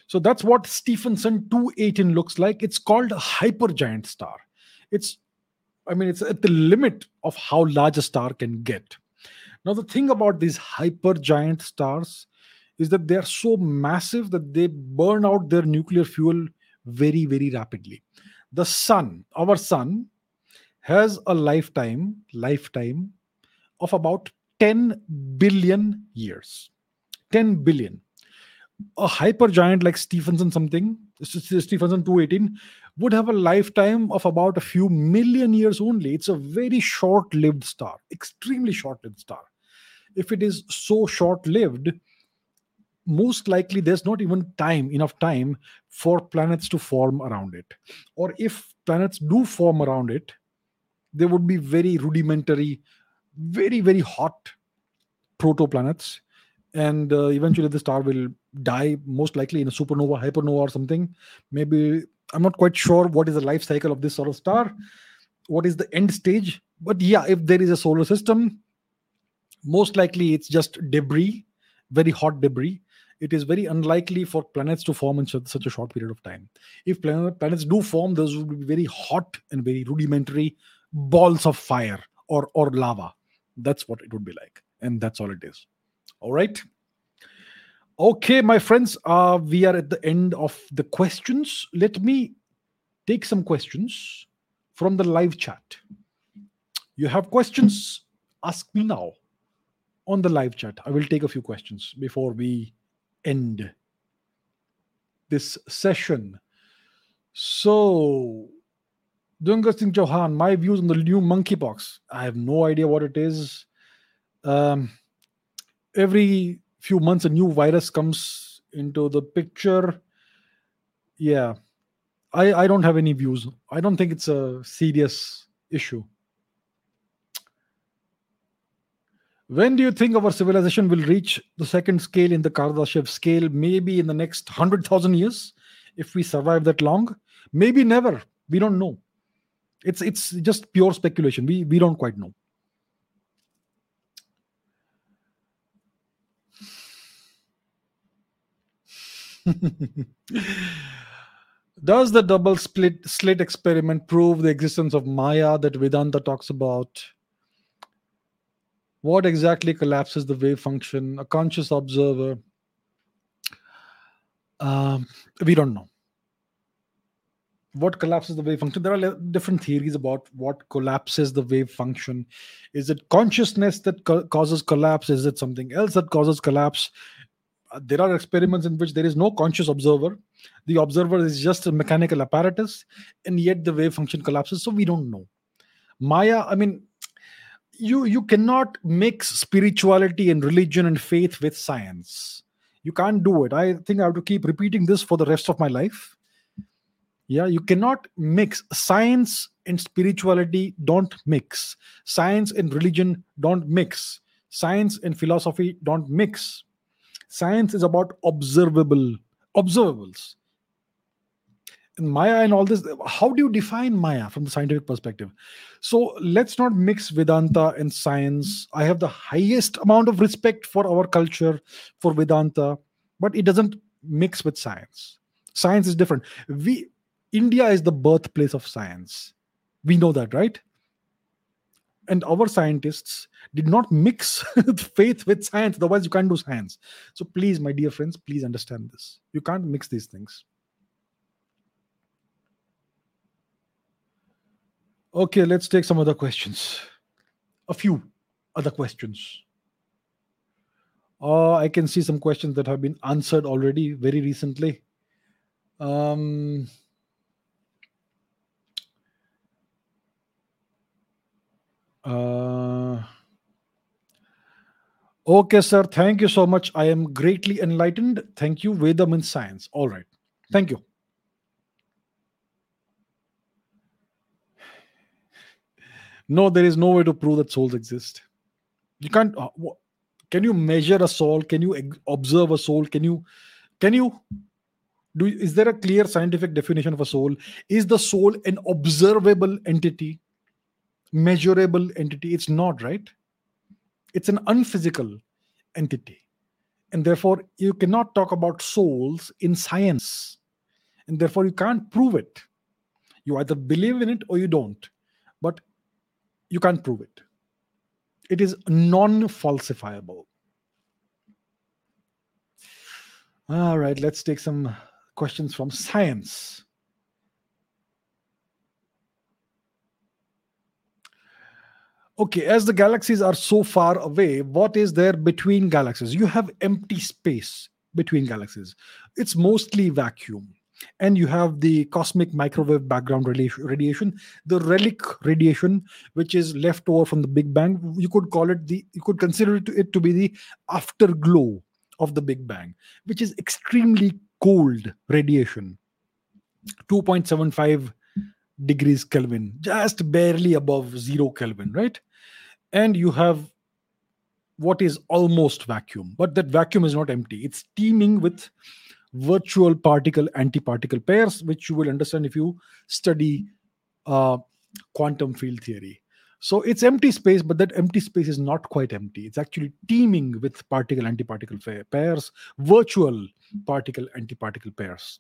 So that's what Stephenson 218 looks like. It's called a hypergiant star. It's, I mean, it's at the limit of how large a star can get. Now, the thing about these hypergiant stars is that they are so massive that they burn out their nuclear fuel very, very rapidly. The sun, our sun, has a lifetime, lifetime of about 10 billion years. 10 billion. A hypergiant like Stephenson something, Stephenson 218, would have a lifetime of about a few million years only. It's a very short lived star, extremely short lived star. If it is so short lived, most likely there's not even time enough time for planets to form around it. Or if planets do form around it they would be very rudimentary very very hot protoplanets. And uh, eventually the star will die most likely in a supernova hypernova or something. Maybe i'm not quite sure what is the life cycle of this sort of star. What is the end stage? But yeah if there is a solar system most likely it's just debris very hot debris it is very unlikely for planets to form in such a short period of time. If planets do form, those would be very hot and very rudimentary balls of fire or, or lava. That's what it would be like. And that's all it is. All right. Okay, my friends, uh, we are at the end of the questions. Let me take some questions from the live chat. You have questions? Ask me now on the live chat. I will take a few questions before we end this session. So, Dunga Singh Chauhan, my views on the new monkeypox. I have no idea what it is. Um, every few months, a new virus comes into the picture. Yeah, I, I don't have any views. I don't think it's a serious issue. When do you think our civilization will reach the second scale in the Kardashev scale? Maybe in the next 100,000 years, if we survive that long. Maybe never. We don't know. It's it's just pure speculation. We we don't quite know. Does the double split slit experiment prove the existence of Maya that Vedanta talks about? What exactly collapses the wave function? A conscious observer. Um, we don't know. What collapses the wave function? There are different theories about what collapses the wave function. Is it consciousness that co- causes collapse? Is it something else that causes collapse? Uh, there are experiments in which there is no conscious observer. The observer is just a mechanical apparatus, and yet the wave function collapses. So we don't know. Maya, I mean, you you cannot mix spirituality and religion and faith with science. You can't do it. I think i have to keep repeating this for the rest of my life. Yeah you cannot mix. Science and spirituality don't mix. Science and religion don't mix. Science and philosophy don't mix. Science is about observable observables Maya and all this, how do you define Maya from the scientific perspective? So let's not mix Vedanta and science. I have the highest amount of respect for our culture, for Vedanta, but it doesn't mix with science. Science is different. We India is the birthplace of science. We know that, right? And our scientists did not mix faith with science, otherwise, you can't do science. So, please, my dear friends, please understand this. You can't mix these things. Okay, let's take some other questions. A few other questions. Uh, I can see some questions that have been answered already very recently. Um, uh, Okay, sir. Thank you so much. I am greatly enlightened. Thank you. Vedam in science. All right. Thank you. No, there is no way to prove that souls exist. You can't. Uh, can you measure a soul? Can you observe a soul? Can you? Can you? Do is there a clear scientific definition of a soul? Is the soul an observable entity, measurable entity? It's not, right? It's an unphysical entity, and therefore you cannot talk about souls in science, and therefore you can't prove it. You either believe in it or you don't. But you can't prove it. It is non falsifiable. All right, let's take some questions from science. Okay, as the galaxies are so far away, what is there between galaxies? You have empty space between galaxies. It's mostly vacuum and you have the cosmic microwave background radiation the relic radiation which is left over from the big bang. You could call it the you could consider it to, it to be the afterglow of the big bang which is extremely cold radiation 2.75 degrees kelvin just barely above 0 kelvin right? And you have what is almost vacuum but that vacuum is not empty. It's teeming with virtual particle antiparticle pairs, which you will understand if you study uh, quantum field theory. So it's empty space, but that empty space is not quite empty. It's actually teeming with particle antiparticle pairs, virtual particle antiparticle pairs.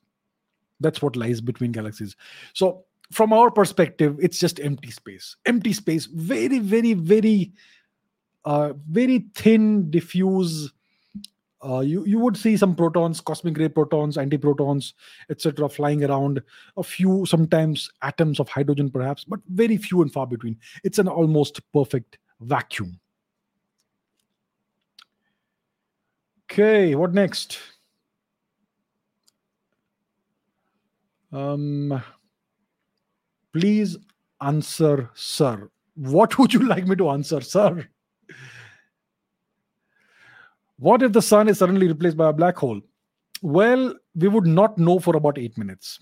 That's what lies between galaxies. So from our perspective, it's just empty space. Empty space, very, very, very, uh, very thin, diffuse uh, you you would see some protons, cosmic ray protons, antiprotons, etc., flying around. A few, sometimes atoms of hydrogen, perhaps, but very few and far between. It's an almost perfect vacuum. Okay, what next? Um, please answer, sir. What would you like me to answer, sir? What if the sun is suddenly replaced by a black hole? Well, we would not know for about eight minutes.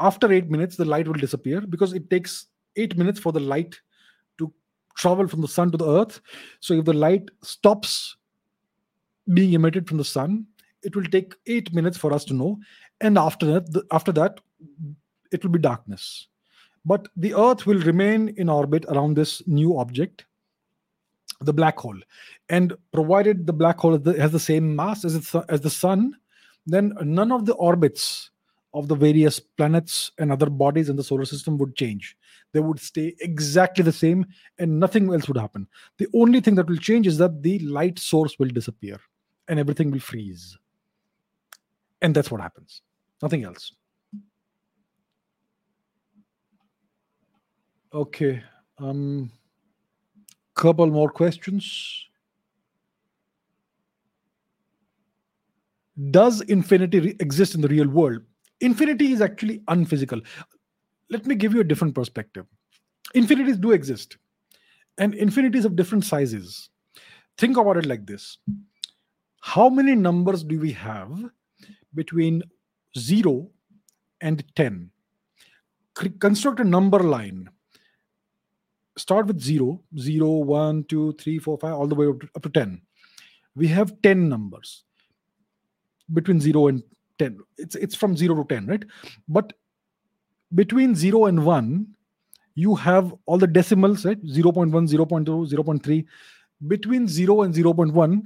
After eight minutes, the light will disappear because it takes eight minutes for the light to travel from the sun to the earth. So, if the light stops being emitted from the sun, it will take eight minutes for us to know. And after that, after that, it will be darkness. But the earth will remain in orbit around this new object the black hole. And provided the black hole has the same mass as, it, as the sun then none of the orbits of the various planets and other bodies in the solar system would change. They would stay exactly the same and nothing else would happen. The only thing that will change is that the light source will disappear and everything will freeze. And that's what happens. Nothing else. Okay um couple more questions. Does infinity re- exist in the real world? Infinity is actually unphysical. Let me give you a different perspective. Infinities do exist, and infinities of different sizes. Think about it like this How many numbers do we have between 0 and 10? construct a number line start with 0, 0, 1, 2, 3, 4, 5, all the way up to, up to 10. We have 10 numbers between 0 and 10. It's, it's from 0 to 10, right? But between 0 and 1, you have all the decimals, right? 0 0.1, 0 0.2, 0 0.3. Between 0 and 0 0.1,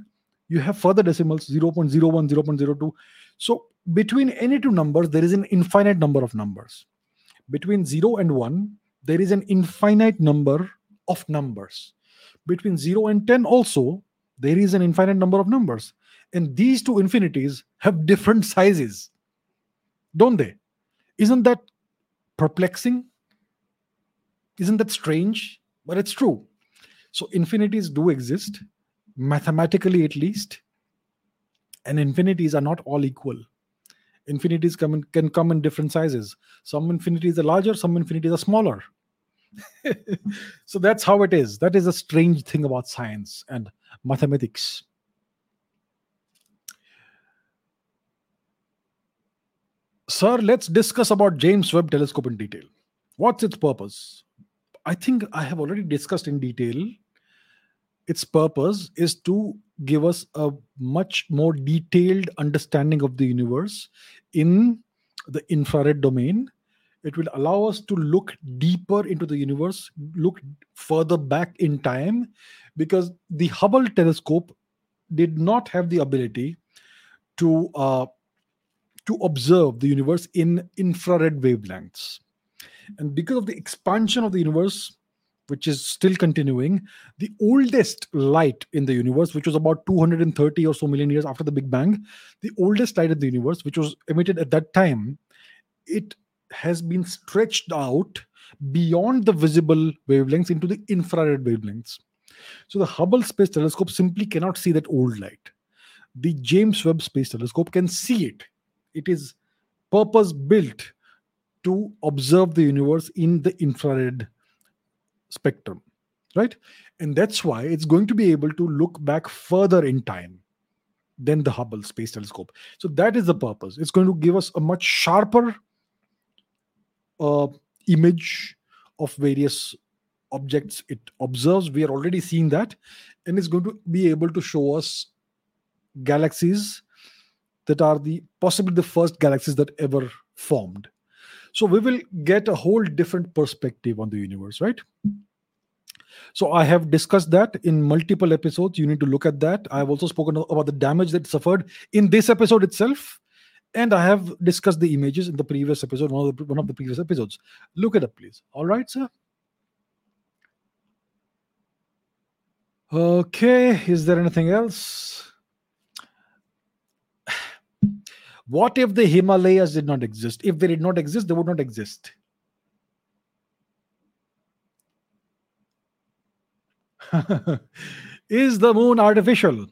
you have further decimals 0 0.01, 0 0.02. So between any two numbers, there is an infinite number of numbers. Between 0 and 1, there is an infinite number of numbers. Between 0 and 10, also, there is an infinite number of numbers. And these two infinities have different sizes, don't they? Isn't that perplexing? Isn't that strange? But it's true. So, infinities do exist, mathematically at least, and infinities are not all equal infinities come in, can come in different sizes. Some infinities are larger, some infinities are smaller. so that's how it is. That is a strange thing about science and mathematics. Sir, let's discuss about James Webb Telescope in detail. What's its purpose? I think I have already discussed in detail. Its purpose is to give us a much more detailed understanding of the universe in the infrared domain. It will allow us to look deeper into the universe, look further back in time, because the Hubble telescope did not have the ability to uh, to observe the universe in infrared wavelengths. And because of the expansion of the universe, which is still continuing, the oldest light in the universe, which was about 230 or so million years after the Big Bang, the oldest light in the universe, which was emitted at that time, it has been stretched out beyond the visible wavelengths into the infrared wavelengths. So the Hubble Space Telescope simply cannot see that old light. The James Webb Space Telescope can see it. It is purpose built to observe the universe in the infrared spectrum, right? And that's why it's going to be able to look back further in time than the Hubble Space Telescope. So that is the purpose. It's going to give us a much sharper uh, image of various objects it observes. We are already seeing that, and it's going to be able to show us galaxies that are the possibly the first galaxies that ever formed. So we will get a whole different perspective on the universe, right? So I have discussed that in multiple episodes. You need to look at that. I have also spoken about the damage that suffered in this episode itself, and I have discussed the images in the previous episode, one of the one of the previous episodes. Look it up, please. All right, sir. Okay, is there anything else? What if the Himalayas did not exist? If they did not exist, they would not exist. is the moon artificial?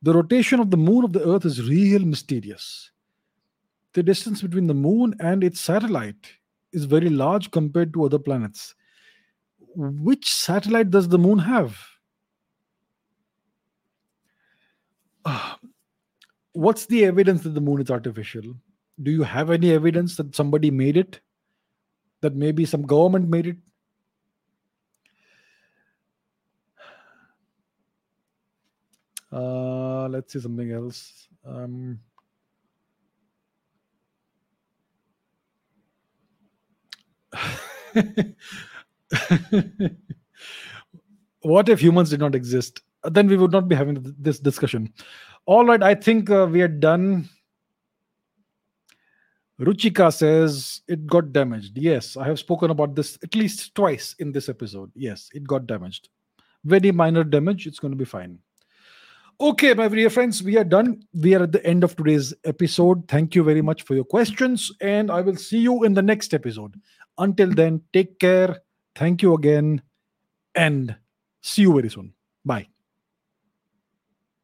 The rotation of the moon of the earth is real mysterious. The distance between the moon and its satellite is very large compared to other planets. Which satellite does the moon have? Uh, what's the evidence that the moon is artificial? Do you have any evidence that somebody made it? That maybe some government made it? Uh, let's see something else. Um, what if humans did not exist? Then we would not be having this discussion. All right, I think uh, we are done. Ruchika says it got damaged. Yes, I have spoken about this at least twice in this episode. Yes, it got damaged. Very minor damage. It's going to be fine. Okay, my dear friends, we are done. We are at the end of today's episode. Thank you very much for your questions, and I will see you in the next episode. Until then, take care. Thank you again, and see you very soon. Bye.